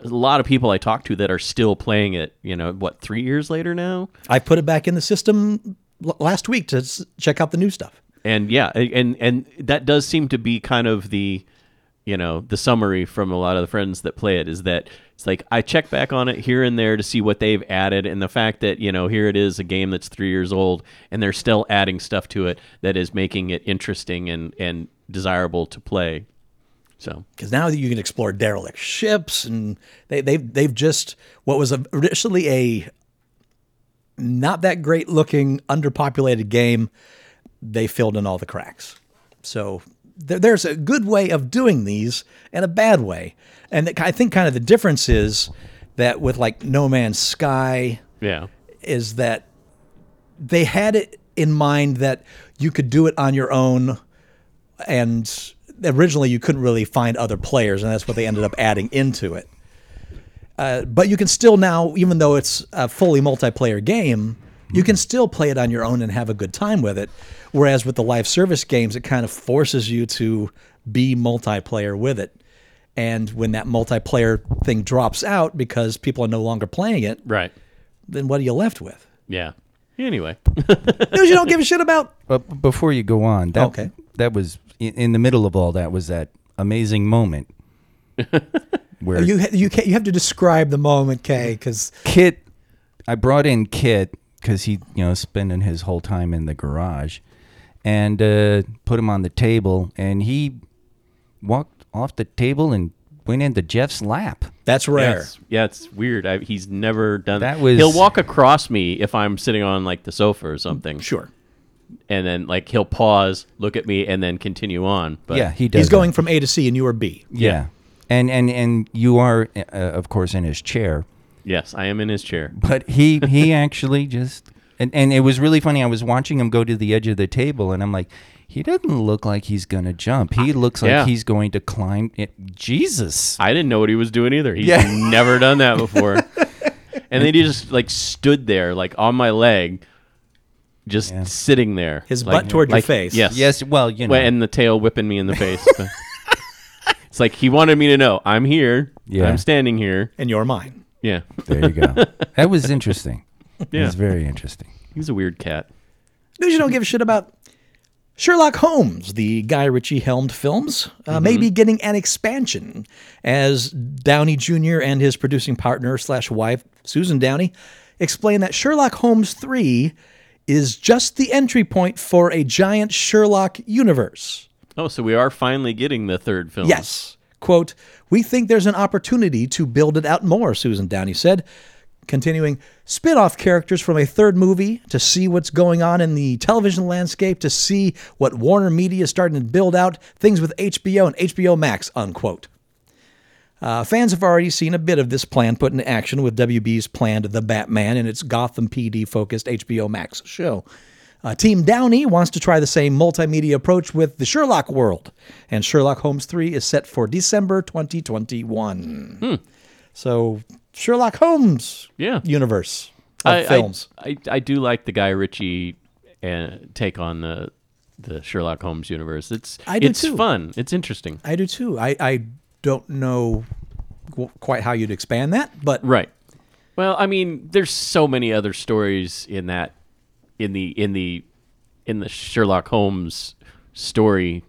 a lot of people I talk to that are still playing it. You know, what three years later now? I put it back in the system l- last week to s- check out the new stuff. and yeah and and that does seem to be kind of the you know the summary from a lot of the friends that play it is that it's like i check back on it here and there to see what they've added and the fact that you know here it is a game that's three years old and they're still adding stuff to it that is making it interesting and and desirable to play so Because now that you can explore derelict ships, and they, they've they've just what was a, initially a not that great looking underpopulated game. They filled in all the cracks. So there's a good way of doing these and a bad way. And the- I think kind of the difference is that with like No Man's Sky Yeah. is that they had it in mind that you could do it on your own and originally you couldn't really find other players and that's what they ended up adding into it uh, but you can still now even though it's a fully multiplayer game you can still play it on your own and have a good time with it whereas with the live service games it kind of forces you to be multiplayer with it and when that multiplayer thing drops out because people are no longer playing it Right. then what are you left with Yeah. Anyway. news you don't give a shit about. But before you go on, that, Okay. that was in, in the middle of all that was that amazing moment where You you you have to describe the moment, Kay, because Kit, I brought in Kit because he, you know, spending his whole time in the garage, and uh, put him on the table, and he walked off the table and went into Jeff's lap. that's Yeah, rare. it's, yeah, it's weird. I, he's never done That was- He'll walk across me if I'm sitting on like the sofa or something, Sure, and then like he'll pause, look at me, and then continue on. But yeah, he does. he's going from A to C, and you are B. Yeah. And and and you are, uh, of course, in his chair. Yes, I am in his chair. But he he actually just and and it was really funny. I was watching him go to the edge of the table, and I'm like, he doesn't look like he's gonna jump. He looks like Yeah. he's going to climb. It. Jesus. I didn't know what he was doing either. He's Yeah. never done that before. and then he just like stood there, like on my leg, just Yeah. sitting there, His like- butt toward your like- face. Yes, Yes. Well, you know. Well, and the tail whipping me in the face. it's like he wanted me to know I'm here. Yeah. I'm standing here. and you're mine. Yeah, there you go. that was interesting. It Yeah. was very interesting. he's a weird cat. News you don't give a shit about. Sherlock Holmes, the Guy Ritchie helmed films, uh, may be getting an expansion as Downey Jr. and his producing partner slash wife, Susan Downey, explain that Sherlock Holmes 3 is just the entry point for a giant Sherlock universe. Oh, so we are finally getting the third film. Yes. Quote, we think there's an opportunity to build it out more, Susan Downey said. Continuing, spin off characters from a third movie to see what's going on in the television landscape, to see what Warner Media is starting to build out, things with HBO and HBO Max, unquote. Uh, fans have already seen a bit of this plan put into action with WB's planned The Batman and its Gotham PD focused HBO Max show. Uh, Team Downey wants to try the same multimedia approach with the Sherlock world, and Sherlock Holmes 3 is set for December 2021. So, Sherlock Holmes Yeah. universe of I, I- films. I, I, do like the Guy Ritchie uh, take on the the Sherlock Holmes universe. It's I do it's too. fun. It's interesting. I do too. I, I don't know quite how you'd expand that, but Right. Well, I mean, there's so many other stories in that in the in the in the Sherlock Holmes story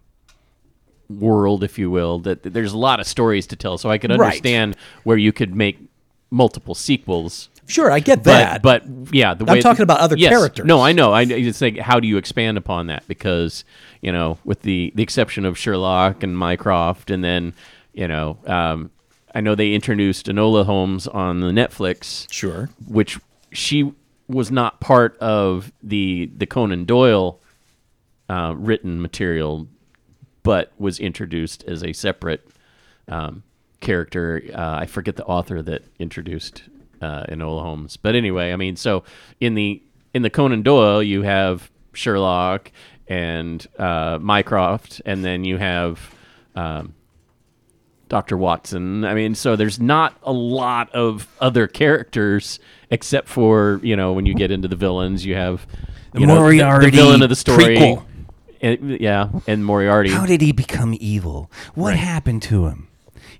world, if you will, that there's a lot of stories to tell. So I could Right. understand where you could make multiple sequels. sure, I get that. but yeah, the I'm talking about other Yes. characters. No, I know. I it's like how do you expand upon that? Because you know, with the the exception of Sherlock and Mycroft, and then you know, um, I know they introduced Enola Holmes on the Netflix, sure. which she was not part of the the Conan Doyle uh, written material, but was introduced as a separate um, character. Uh, I forget the author that introduced uh, Enola Holmes, but anyway, I mean, so in the in the Conan Doyle, you have Sherlock and uh, Mycroft, and then you have. Um, Dr. Watson. I mean, so there's not a lot of other characters except for, you know, when you get into the villains, you have you know, the- Moriarty the villain of the story. prequel. And- yeah, and Moriarty. How did he become evil? What happened to him?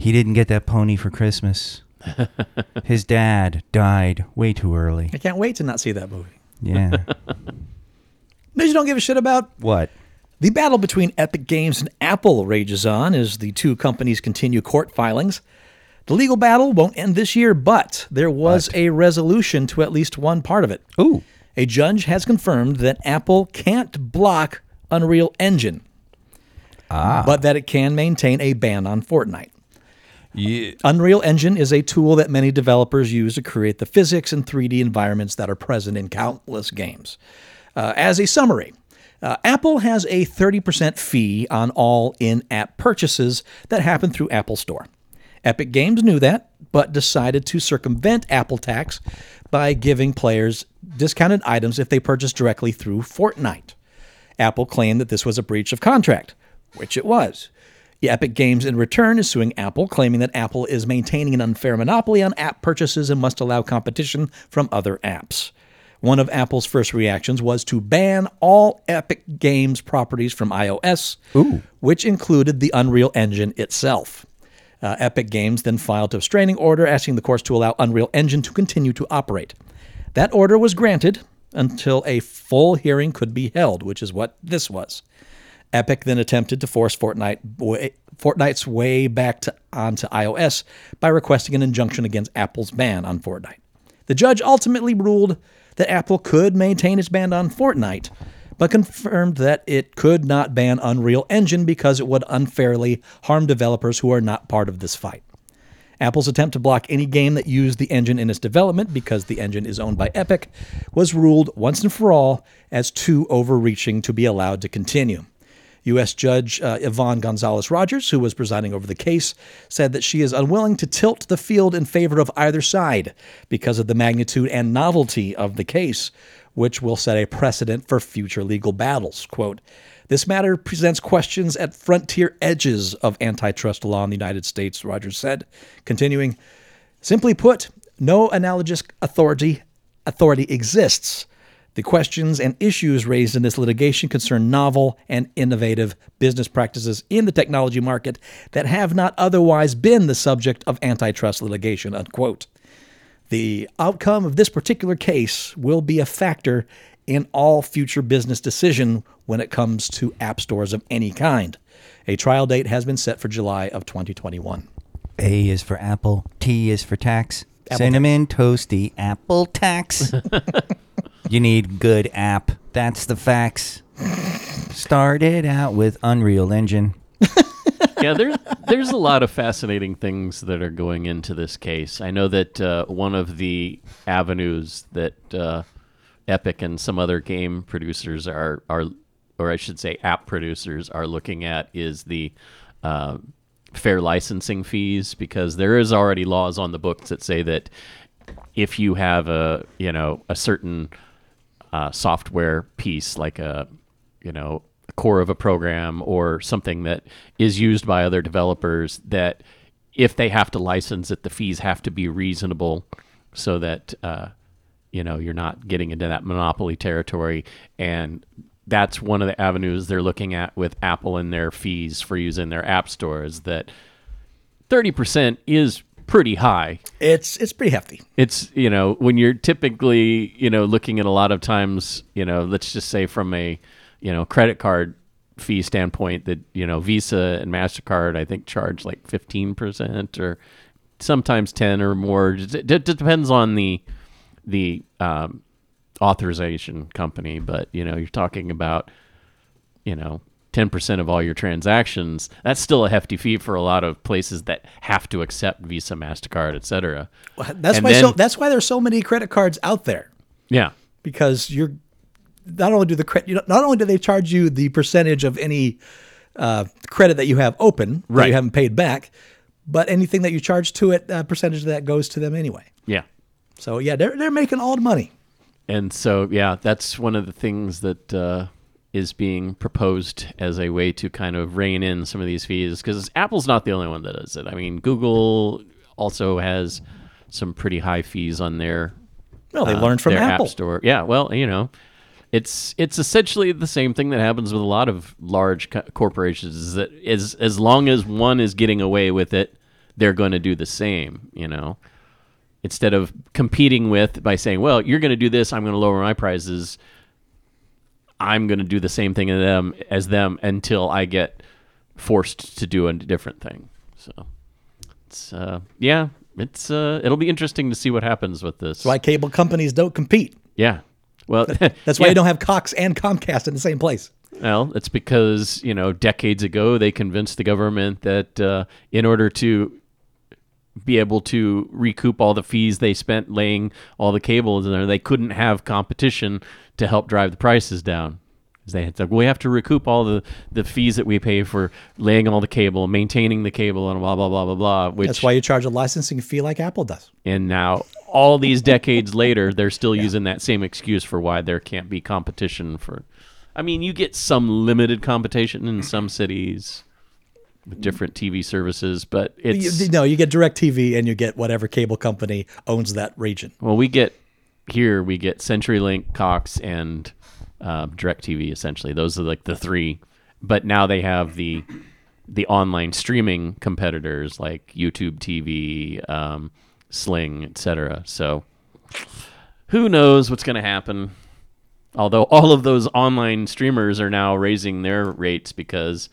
He didn't get that pony for Christmas. His dad died way too early. I can't wait to not see that movie. Yeah. News you don't give a shit about. what? The battle between Epic Games and Apple rages on as the two companies continue court filings. The legal battle won't end this year, but there was a resolution to at least one part of it. Ooh. A judge has confirmed that Apple can't block Unreal Engine, ah. but that it can maintain a ban on Fortnite. Yeah. Unreal Engine is a tool that many developers use to create the physics and 3D environments that are present in countless games. Uh, as a summary, uh, Apple has a 30% fee on all in app purchases that happen through Apple Store. Epic Games knew that, but decided to circumvent Apple tax by giving players discounted items if they purchased directly through Fortnite. Apple claimed that this was a breach of contract, which it was. Epic Games, in return, is suing Apple, claiming that Apple is maintaining an unfair monopoly on app purchases and must allow competition from other apps. One of Apple's first reactions was to ban all Epic Games properties from iOS, which included the Unreal Engine itself. Uh, Epic Games then filed a restraining order asking the courts to allow Unreal Engine to continue to operate. That order was granted until a full hearing could be held, which is what this was. Epic then attempted to force Fortnite Fortnite's way back to, onto iOS by requesting an injunction against Apple's ban on Fortnite. The judge ultimately ruled that Apple could maintain its ban on Fortnite, but confirmed that it could not ban Unreal Engine because it would unfairly harm developers who are not part of this fight. Apple's attempt to block any game that used the engine in its development because the engine is owned by Epic was ruled once and for all as too overreaching to be allowed to continue. U.S. Judge uh, Yvonne Gonzalez Rogers, who was presiding over the case, said that she is unwilling to tilt the field in favor of either side because of the magnitude and novelty of the case, which will set a precedent for future legal battles. Quote, this matter presents questions at frontier edges of antitrust law in the United States, Rogers said, continuing, Simply put, no analogous authority authority exists. The questions and issues raised in this litigation concern novel and innovative business practices in the technology market that have not otherwise been the subject of antitrust litigation. Unquote. The outcome of this particular case will be a factor in all future business decision when it comes to app stores of any kind. A trial date has been set for July of 2021. A is for apple. T is for tax. Apple Cinnamon toasty apple tax. you need good app. That's the facts. Started out with Unreal Engine. yeah, there's there's a lot of fascinating things that are going into this case. I know that uh, one of the avenues that uh, Epic and some other game producers are are, or I should say, app producers are looking at is the uh, fair licensing fees because there is already laws on the books that say that if you have a you know a certain uh, software piece like a you know core of a program or something that is used by other developers that if they have to license it the fees have to be reasonable so that uh, you know you're not getting into that monopoly territory. And that's one of the avenues they're looking at with apple and their fees for using their app stores that 30% is pretty high It's it's pretty hefty. it's you know when you're typically you know looking at a lot of times you know let's just say from a you know credit card fee standpoint that you know visa and mastercard i think charge like 15% or sometimes 10 or more it, it depends on the the um, authorization company but you know you're talking about you know 10% of all your transactions that's still a hefty fee for a lot of places that have to accept visa mastercard et cetera. That's And why then- so that's why there's so many credit cards out there. Yeah. Because you're not only do the credit not only do they charge you the percentage of any uh, credit that you have open that you haven't paid back, but anything that you charge to it, a percentage of that goes to them anyway. yeah. So yeah, they're they're making all the money. And so, yeah, that's one of the things that uh, is being proposed as a way to kind of rein in some of these fees because Apple's not the only one that does it. I mean, Google also has some pretty high fees on their Well, they uh, learned from their Apple. App Store. Yeah, well, you know, it's it's essentially the same thing that happens with a lot of large co- corporations. Is that as as long as one is getting away with it, they're going to do the same. You know, instead of competing with by saying, "Well, you're going to do this, I'm going to lower my prices." I'm going to do the same thing to them as them until I get forced to do a different thing. So, it's uh, yeah, it's uh, it'll be interesting to see what happens with this. That's why cable companies don't compete. Yeah. Well, That's why yeah. you don't have Cox and Comcast in the same place. Well, it's because you know decades ago they convinced the government that uh, in order to be able to recoup all the fees they spent laying all the cables in there, they couldn't have competition to help drive the prices down. They had to, we have to recoup all the, the fees that we pay for laying all the cable, maintaining the cable, and blah blah blah blah blah. Which That's why you charge a licensing fee like Apple does. and now all these decades later, they're still using that same excuse for why there can't be competition for. I mean, you get some limited competition in some cities with different TV services, but it's You, no, you get DirecTV and you get whatever cable company owns that region. well, we get here we get CenturyLink, Cox, and uh, DirecTV. Essentially, those are like the three. But now they have the the online streaming competitors like YouTube TV, um, Sling, etc. So who knows what's going to happen? Although all of those online streamers are now raising their rates because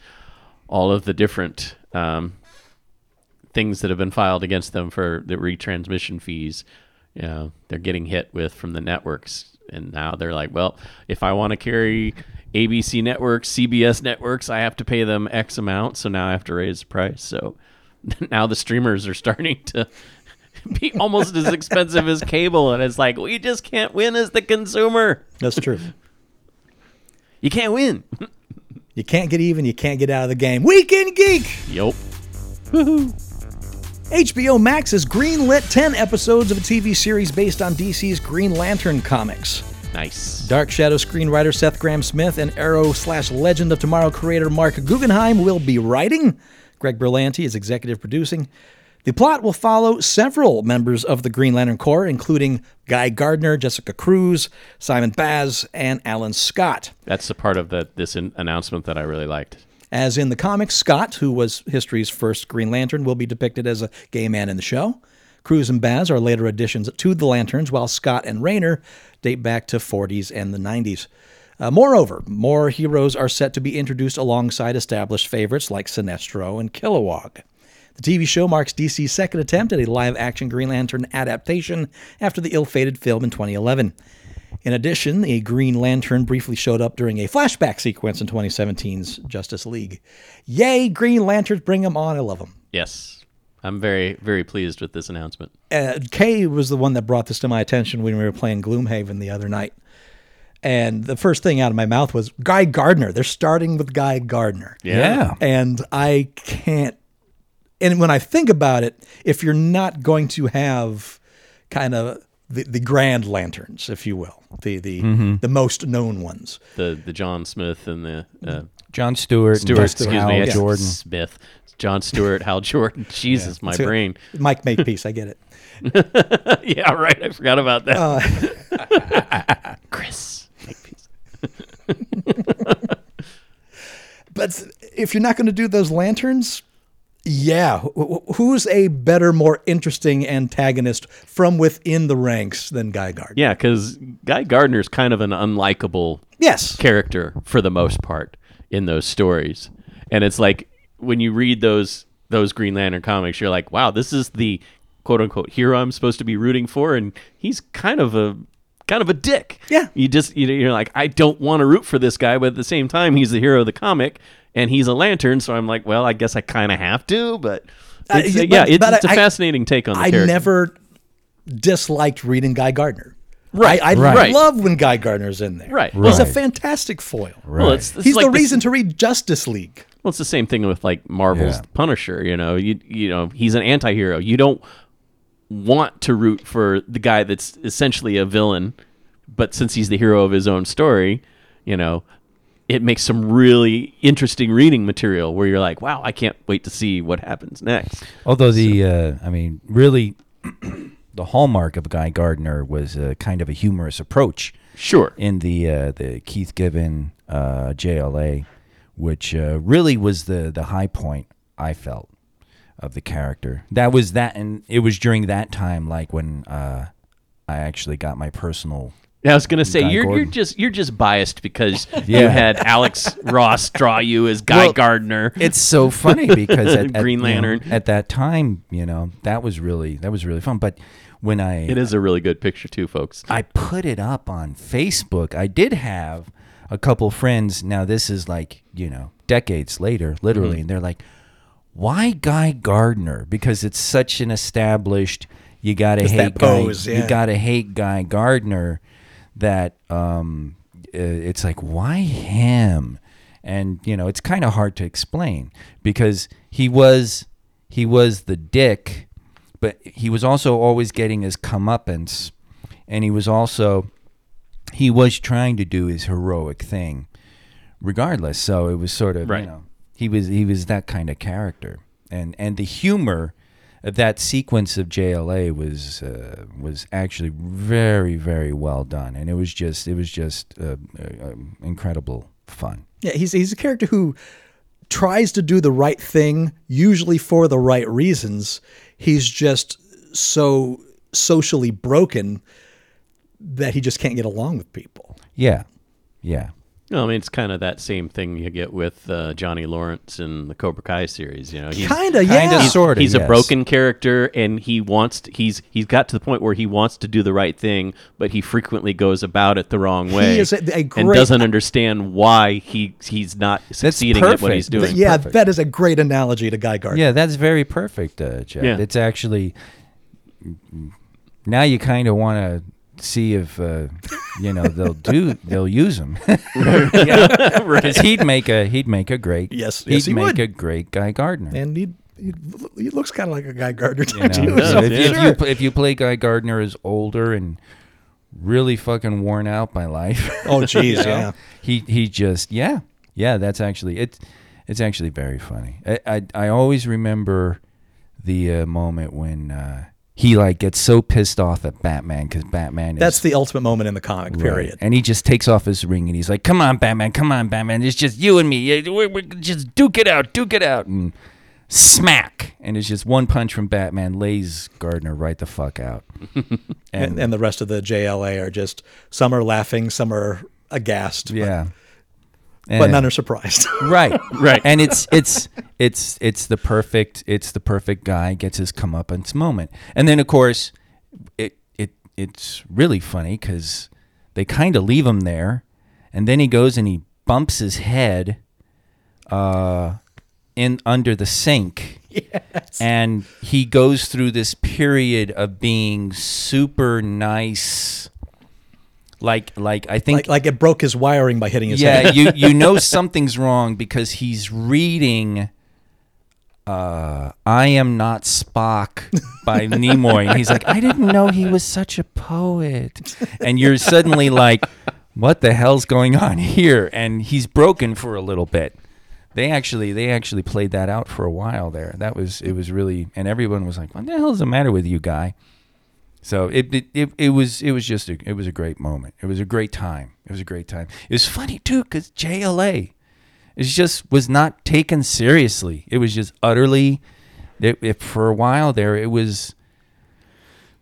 all of the different um, things that have been filed against them for the retransmission fees, you know, they're getting hit with from the networks. And now they're like, well, if I want to carry ABC networks, CBS networks, I have to pay them X amount. So now I have to raise the price. So now the streamers are starting to be almost as expensive as cable. And it's like, we just can't win as the consumer. That's true. You can't win. you can't get even. You can't get out of the game. Weekend Geek. Yup. HBO Max has greenlit 10 episodes of a TV series based on DC's Green Lantern comics. Nice. Dark Shadow screenwriter Seth Grahame-Smith and Arrow slash Legend of Tomorrow creator Marc Guggenheim will be writing. Greg Berlanti is executive producing. The plot will follow several members of the Green Lantern Corps, including Guy Gardner, Jessica Cruz, Simon Baz, and Alan Scott. That's the part of the, this in- announcement that I really liked. As in the comics, Scott, who was history's first Green Lantern, will be depicted as a gay man in the show. Cruz and Baz are later additions to the Lanterns, while Scott and Rayner date back to 40s and the 90s. Uh, moreover, more heroes are set to be introduced alongside established favorites like Sinestro and Kilowog. The TV show marks DC's second attempt at a live action Green Lantern adaptation after the ill fated film in 2011. In addition, a Green Lantern briefly showed up during a flashback sequence in 2017's Justice League. Yay, Green Lanterns, bring them on. I love them. Yes. I'm very, very pleased with this announcement. Uh, Kay was the one that brought this to my attention when we were playing Gloomhaven the other night. And the first thing out of my mouth was Guy Gardner. They're starting with Guy Gardner. Yeah. And I can't. And when I think about it, if you're not going to have kind of the, the grand lanterns, if you will, the the Mm-hmm. the most known ones, The the John Smith and the uh, John Stewart, Stewart, and excuse Hal me, it's Jordan. Smith, John Stewart, Hal Jordan. Jesus, my So, brain. Mike Makepeace, I get it. yeah, right. I forgot about that. Uh, Chris. Makepeace. But if you're not going to do those lanterns, yeah, wh- wh- who's a better, more interesting antagonist from within the ranks than Guy Gardner? Yeah, because Guy Gardner's kind of an unlikable Yes. character for the most part in those stories. And it's like when you read those those Green Lantern comics, you're like, wow, this is the quote unquote hero I'm supposed to be rooting for, and he's kind of a kind of a dick. Yeah. You just you know, you're like, I don't want to root for this guy, but at the same time, he's the hero of the comic, and he's a lantern, so I'm like, well, I guess I kind of have to, but. Uh, It's, yeah, yeah, but- it's, but it's a I- fascinating take on the I character. never disliked reading Guy Gardner. Right, I, I right. love when Guy Gardner's in there. Right. He's a fantastic foil. Well, it's, it's He's like the this- reason to read Justice League. Well, it's the same thing with like Marvel's Yeah. Punisher. You know, you you know he's an anti-hero. You don't want to root for the guy that's essentially a villain, but since he's the hero of his own story, you know, it makes some really interesting reading material where you're like, wow, I can't wait to see what happens next. Although the, uh, I mean, really, the hallmark of Guy Gardner was a kind of a humorous approach Sure. in the uh, the Keith Giffen uh, JLA, which uh, really was the the high point I felt of the character. That was that, and it was during that time, like when uh, I actually got my personal. Yeah, I was gonna say Guy you're you're just you're just biased because you Yeah. had Alex Ross draw you as Guy Well, Gardner. It's so funny because at, at, Green you know, Lantern. at that time, you know, that was really that was really fun. But when I it is a really good picture too, folks. I put it up on Facebook. I did have a couple friends. Now this is like you know decades later, literally, Mm-hmm. and they're like, "Why Guy Gardner?" Because it's such an established. You gotta Just hate that Guy. pose, You gotta hate Guy Gardner. That um, uh, it's like why him and you know it's kind of hard to explain because he was he was the dick but he was also always getting his comeuppance and he was also he was trying to do his heroic thing regardless so it was sort of Right. you know he was he was that kind of character. And and the humor of that sequence of JLA was uh, was actually very very well done. And it was just it was just uh, uh, um, incredible fun. Yeah, he's he's a character who tries to do the right thing, usually for the right reasons. He's just so socially broken that he just can't get along with people. yeah. Yeah No, I mean it's kind of that same thing you get with uh, Johnny Lawrence in the Cobra Kai series. You know, he's, Kinda, Kinda, yeah. he's, sorta, he's a broken character, and he wants to, he's he's got to the point where he wants to do the right thing, but he frequently goes about it the wrong way. is a- a and doesn't understand why he he's not succeeding at what he's doing. yeah, perfect. that is a great analogy to Guy Gardner. Yeah, that's very perfect, uh, Jeff. Yeah. It's actually now you kind of want to see if uh, you know they'll do they'll use him because he'd make a he'd make a great Yes, he'd yes, he make would. a great Guy Gardner. and he, he he looks kind of like a Guy Gardner you know? too. So so if, if you if you play Guy Gardner as older and really fucking worn out by life, oh, jeez, you know, yeah. he he just yeah yeah that's actually it's it's actually very funny. I I, I always remember the uh, moment when uh, he like gets so pissed off at Batman because Batman is That's the ultimate moment in the comic. Right. Period. And he just takes off his ring and he's like, "Come on, Batman! Come on, Batman! It's just you and me. We're, we're just duke it out, duke it out." And smack, and it's just one punch from Batman lays Gardner right the fuck out. And, and the rest of the JLA are just some are laughing, some are aghast, yeah, but, but none are surprised. right, Right. And it's it's it's it's the perfect it's the perfect guy gets his comeuppance moment, and then of course, it it it's really funny because they kind of leave him there, and then he goes and he bumps his head, uh, in under the sink. Yes. And he goes through this period of being super nice. Like like I think like like it broke his wiring by hitting his yeah, head. you you know something's wrong because he's reading uh, I am not Spock by Nimoy and he's like I didn't know he was such a poet. And you're suddenly like what the hell's going on here? And he's broken for a little bit. They actually they actually played that out for a while there. That was it was really and everyone was like, "What the hell is the matter with you, guy?" So it it, it, it was it was just a, it was a great moment. It was a great time. It was a great time. It was funny too because JLA, it just was not taken seriously. It was just utterly. It, it, for a while there, it was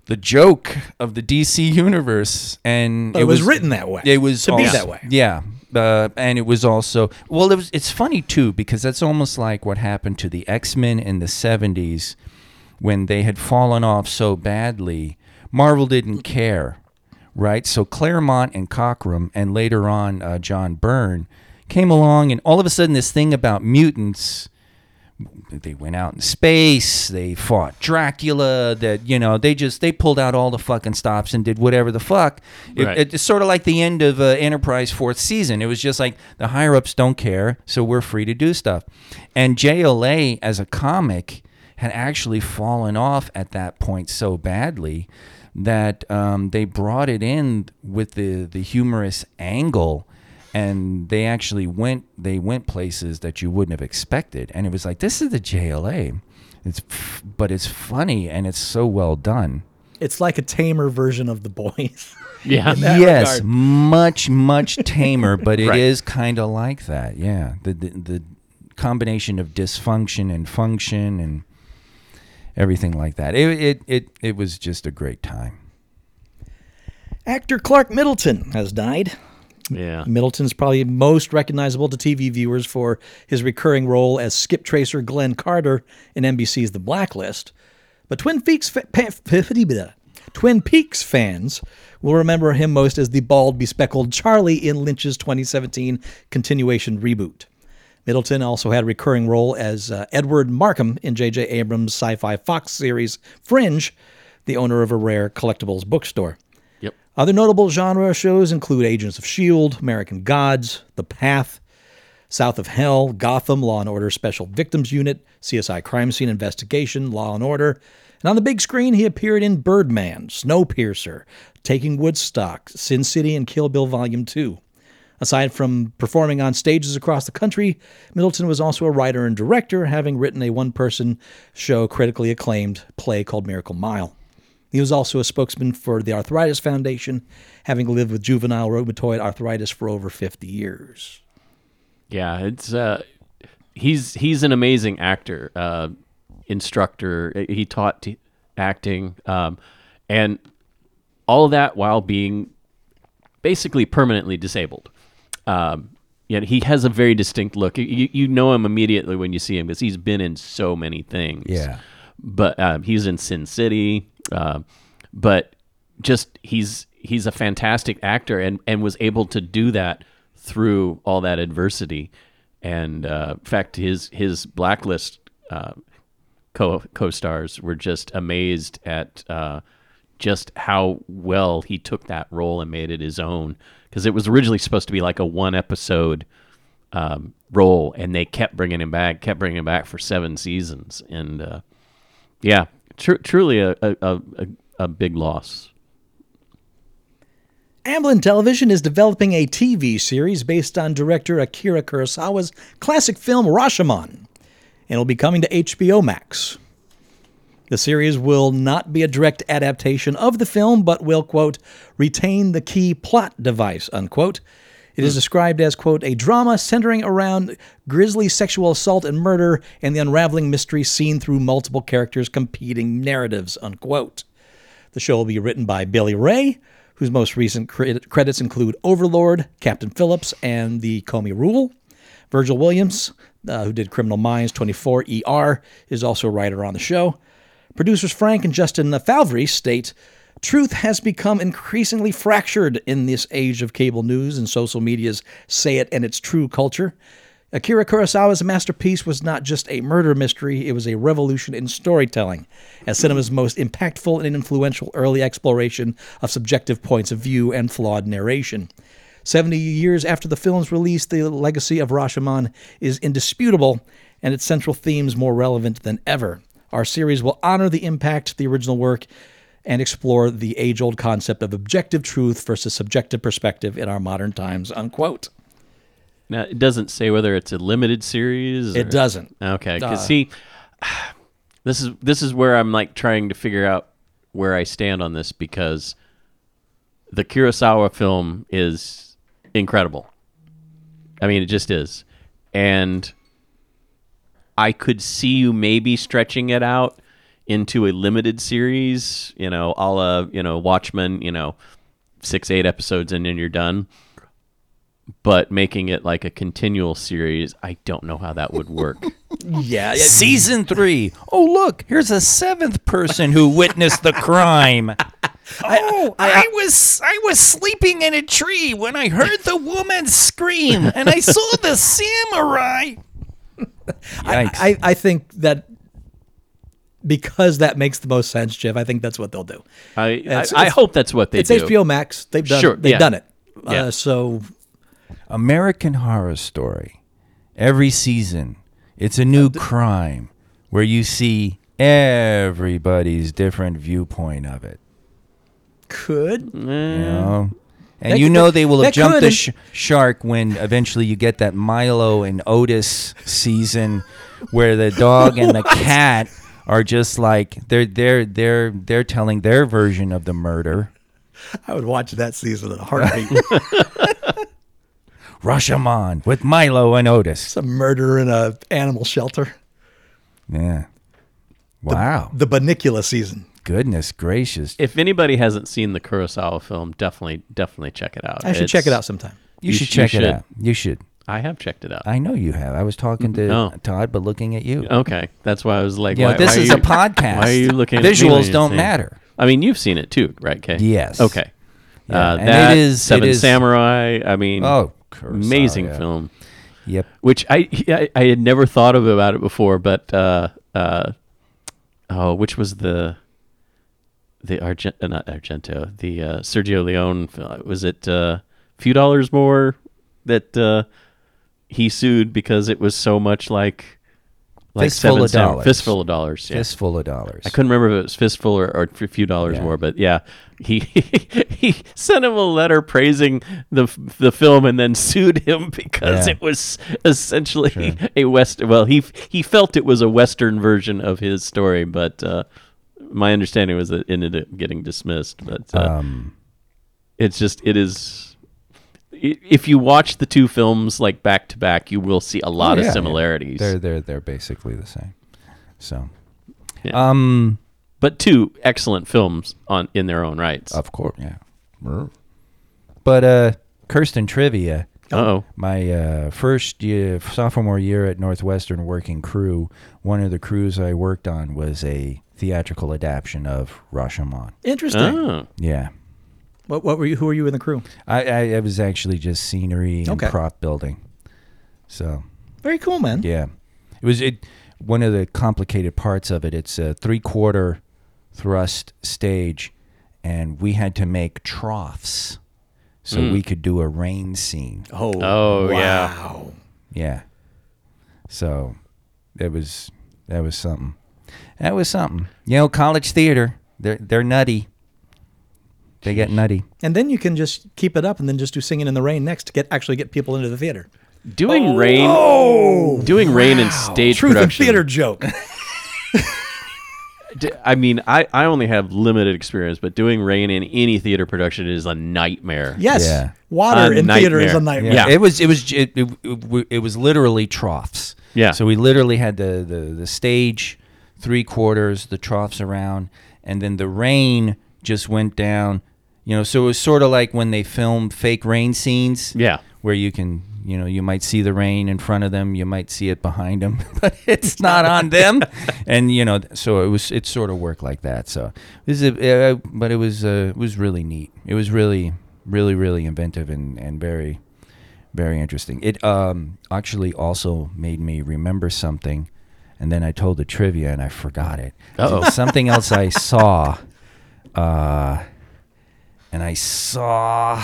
the joke of the DC universe, and But it was written that way, It was to be that way. Yeah. Uh, and it was also well. It was. It's funny too because that's almost like what happened to the X Men in the '70s when they had fallen off so badly. Marvel didn't care, right? So Claremont and Cockrum, and later on uh, John Byrne, came along, and all of a sudden, this thing about mutants they went out in space they fought dracula that you know they just they pulled out all the fucking stops and did whatever the fuck It- Right. it's sort of like the end of uh, enterprise fourth season it was just like the higher ups don't care so we're free to do stuff and jla as a comic had actually fallen off at that point so badly that um, they brought it in with the the humorous angle and they actually went they went places that you wouldn't have expected and it was like this is the JLA it's but it's funny and it's so well done It's like a tamer version of the boys. Yeah. yes regard. much much tamer but it is Right. kind of like that yeah the, the the combination of dysfunction and function and everything like that it it it, it was just a great time Actor Clark Middleton has died. Yeah. Middleton's probably most recognizable to TV viewers for his recurring role as skip tracer Glenn Carter in NBC's The Blacklist. But Twin Peaks, fa- pa- Twin Peaks fans will remember him most as the bald, bespectacled Charlie in Lynch's 2017 continuation reboot. Middleton also had a recurring role as uh, Edward Markham in J.J. Abrams' sci fi Fox series Fringe, the owner of a rare collectibles bookstore. Yep. Other notable genre shows include Agents of S.H.I.E.L.D., American Gods, The Path, South of Hell, Gotham, Law and Order Special Victims Unit, CSI Crime Scene Investigation, Law and Order. And on the big screen, he appeared in Birdman, Snowpiercer, Taking Woodstock, Sin City, and Kill Bill Volume 2. Aside from performing on stages across the country, Middleton was also a writer and director, having written a one person show critically acclaimed play called Miracle Mile. He was also a spokesman for the Arthritis Foundation, having lived with juvenile rheumatoid arthritis for over 50 years. Yeah, it's uh, he's he's an amazing actor, uh, instructor. He taught t- acting, um, and all of that while being basically permanently disabled. Um, yet he has a very distinct look. You, you know him immediately when you see him because he's been in so many things. Yeah. but um, he's in Sin City. Uh, but just he's he's a fantastic actor and and was able to do that through all that adversity. And uh, in fact, his his blacklist uh, co co stars were just amazed at uh, just how well he took that role and made it his own. Because it was originally supposed to be like a one episode um, role, and they kept bringing him back, kept bringing him back for seven seasons, and uh, yeah, tr- truly a, a, a, a- big loss. Amblin Television is developing a TV series based on director Akira Kurosawa's classic film Rashomon, and it'll be coming to HBO Max. The series will not be a direct adaptation of the film, but will, quote, retain the key plot device, unquote. It is described as, quote, a drama centering around grisly sexual assault and murder and the unraveling mystery seen through multiple characters' competing narratives, unquote. The show will be written by Billy Ray, whose most recent cre- credits include Overlord, Captain Phillips, and The Comey Rule. Virgil Williams, uh, who did Criminal Minds 24 ER, is also a writer on the show. Producers Frank and Justin Falvey state Truth has become increasingly fractured in this age of cable news and social media's say it and it's true culture. Akira Kurosawa's masterpiece was not just a murder mystery, it was a revolution in storytelling, as cinema's most impactful and influential early exploration of subjective points of view and flawed narration. 70 years after the film's release, the legacy of Rashomon is indisputable and its central themes more relevant than ever. Our series will honor the impact of the original work and explore the age old concept of objective truth versus subjective perspective in our modern times. Unquote. Now, it doesn't say whether it's a limited series. It doesn't. Okay, Uh, because see, this is this is where I'm like trying to figure out where I stand on this because the Kurosawa film is incredible. I mean, it just is, and I could see you maybe stretching it out into a limited series. You know, a la you know Watchmen. You know, six eight episodes and then you're done. But making it like a continual series, I don't know how that would work. Yeah. Season three. Oh, look, here's a seventh person who witnessed the crime. Oh, I, was I was sleeping in a tree when I heard the woman scream, and I saw the samurai. Yikes! I, I think that because that makes the most sense, Jeff, I think that's what they'll do. I, I, It's- I it's- hope that's what they It's do. It's HBO Max. They've done Sure, they've yeah. done it. Yeah. Uh, so American Horror Story. Every season, it's a new crime where you see everybody's different viewpoint of it. could You know? And That you could- know they will have jumped the sh- shark when eventually you get that Milo and Otis season where the dog and the cat are just like they're they're they're they're telling their version of the murder. I would watch that season in a heartbeat. Rashomon with Milo and Otis. Some murder in a animal shelter. Yeah. Wow. The Bunnicula season. Goodness gracious. if anybody hasn't seen the Kurosawa film, definitely definitely check it out. I should It's- check it out sometime. You, you should sh- check you it should. out. You should. I have checked it out. I know you have. I was talking to Oh. Todd, but looking at you. okay, that's why I was like, Yeah, why, this why is are a you- podcast. Why are you looking? at me when Visuals you're don't saying- matter. I mean, you've seen it too, right, Kay? Yes. Okay. Yeah, Uh, and that it is- Seven it is- Samurai. I mean, Oh, Kurosawa, amazing yeah. film. Yep. Which I, I I had never thought of about it before, but uh, uh, oh, which was the the Argent, uh, not Argento, the uh, Sergio Leone. Was it uh, few dollars more that uh, he sued because it was so much like like Fistful seven of dollars. fistful of dollars. Yeah. Fistful of dollars. I couldn't remember if it was fistful or, or a few dollars Yeah. more, but yeah, he he sent him a letter praising the the film and then sued him because Yeah. it was essentially a west. Well, he he felt it was a western version of his story, but uh, my understanding was that it ended up getting dismissed. But uh, um, it's just it is. If you watch the two films like back to back, you will see a lot oh, of yeah, similarities. They're they're they're basically the same. So, Yeah. um, but two excellent films on in their own rights. of course, yeah. But uh, Kirsten trivia. Oh, My uh, first year, sophomore year at Northwestern working crew, one of the crews I worked on was a theatrical adaptation of Rashomon. Interesting. oh, Yeah. What, what were you? Who were you in the crew? I, I, I was actually just scenery and Okay. prop building. So, Very cool, man. yeah. It was it one of the complicated parts of it. It's a three quarter thrust stage, and we had to make troughs so Mm. we could do a rain scene. Oh, Oh, yeah. wow. Yeah. So that was that was something. That was something. You know, college theater, they're they're nutty. They get nutty. And then you can just keep it up and then just do singing in the rain next to get actually get people into the theater. doing oh! rain, doing rain in stage Truth in production. theater joke. I mean, I, I only have limited experience, but doing rain in any theater production is a nightmare. Yes. Yeah. Water A in theater is a nightmare. nightmare. Yeah. It was it was it, it, it, it was literally troughs. Yeah. So we literally had the the the stage three quarters, the troughs around, and then the rain just went down. You know, so it was sort of like when they film fake rain scenes. Yeah. where you can you know you might see the rain in front of them you might see it behind them but it's not on them and you know so it was it sort of worked like that so this is a, uh, but it was uh, it was really neat it was really really really inventive and and very very interesting it um actually also made me remember something and then I told the trivia and I forgot it Uh-oh. something else I saw uh and I saw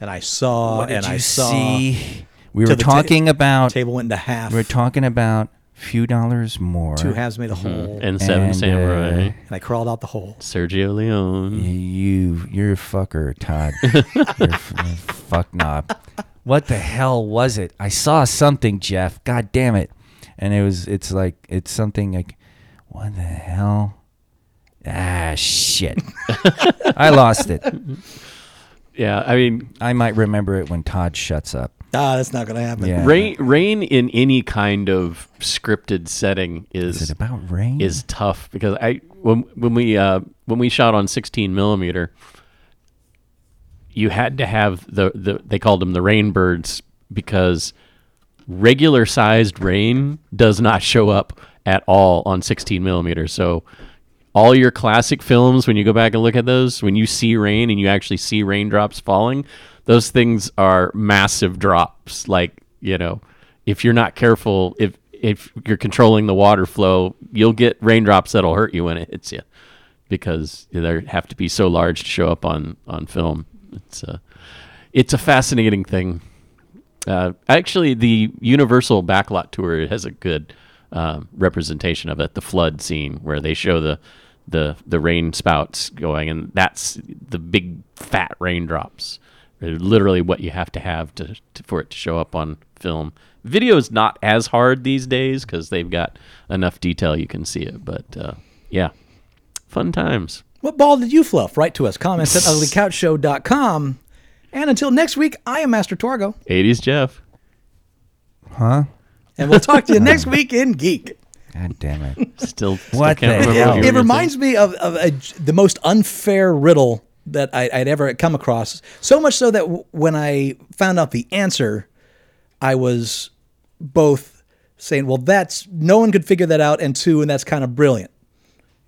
And I saw what did and you I saw see? We To were the ta- talking about table went into half. we were talking about few dollars more. Two halves made a hole. And, And Seven And, Samurai, uh, I crawled out the hole. Sergio Leone. You, you're a fucker, Todd. you're a f- fuck knob. What the hell was it? I saw something, Jeff. God damn it! And it was, it's like, it's something like, what the hell? Ah, shit. I lost it. Yeah, I mean, I might remember it when Todd shuts up. Ah, that's not going to happen. Yeah. rain rain in any kind of scripted setting Is is it about rain? is tough because I when when we uh, when we shot on 16 millimeter, you had to have the, the they called them the rainbirds because regular sized rain does not show up at all on 16 millimeter. So all your classic films, when you go back and look at those, when you see rain and you actually see raindrops falling, those things are massive drops. Like you know, if you're not careful, if if you're controlling the water flow, you'll get raindrops that'll hurt you when it hits you because they have to be so large to show up on on film. It's a it's a fascinating thing. Uh, actually, the Universal backlot tour has a good um, representation of it. The flood scene where they show the the the rain spouts going, and that's the big fat raindrops. They're literally what you have to have to, to for it to show up on film. Video is not as hard these days because they've got enough detail you can see it. But uh, yeah, fun times. What ball did you fluff? Write to us. Comments at uglycouchshow.com. And until next week, I am Master Torgo. 80s Jeff. huh? And we'll talk to you next week in Geek. God damn it. Still, still What can't the remember hell? what It reminds me of, of a, the most unfair riddle that I, I'd ever come across. So much so that w- when I found out the answer, I was both saying, "Well, that's no one could figure that out," and two, and that's kind of brilliant.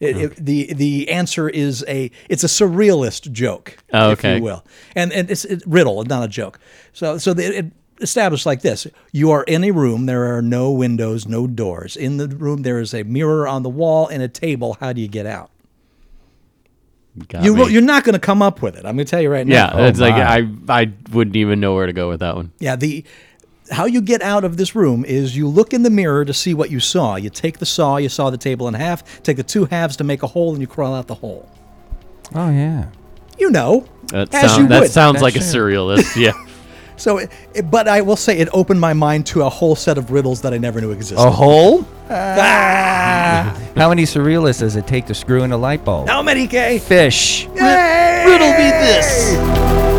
It, it, the the answer is a it's a surrealist joke, Oh, if okay. you will, and and it's a riddle, not a joke. So so the, it established like this: you are in a room, there are no windows, no doors. In the room, there is a mirror on the wall and a table. How do you get out? got you, me. You're not going to come up with it. I'm going to tell you right now. yeah, oh, it's like. I I wouldn't even know where to go with that one. Yeah, the how you get out of this room is you look in the mirror to see what you saw. You take the saw, you saw the table in half, take the two halves to make a hole, and you crawl out the hole. Oh yeah. You know, That, as sound, you that would. sounds That's like a true. surrealist. Yeah. So, it, it- but I will say it opened my mind to a whole set of riddles that I never knew existed. A hole? Ah. How many surrealists does it take to screw in a light bulb? How many, K? Fish. Riddle me this.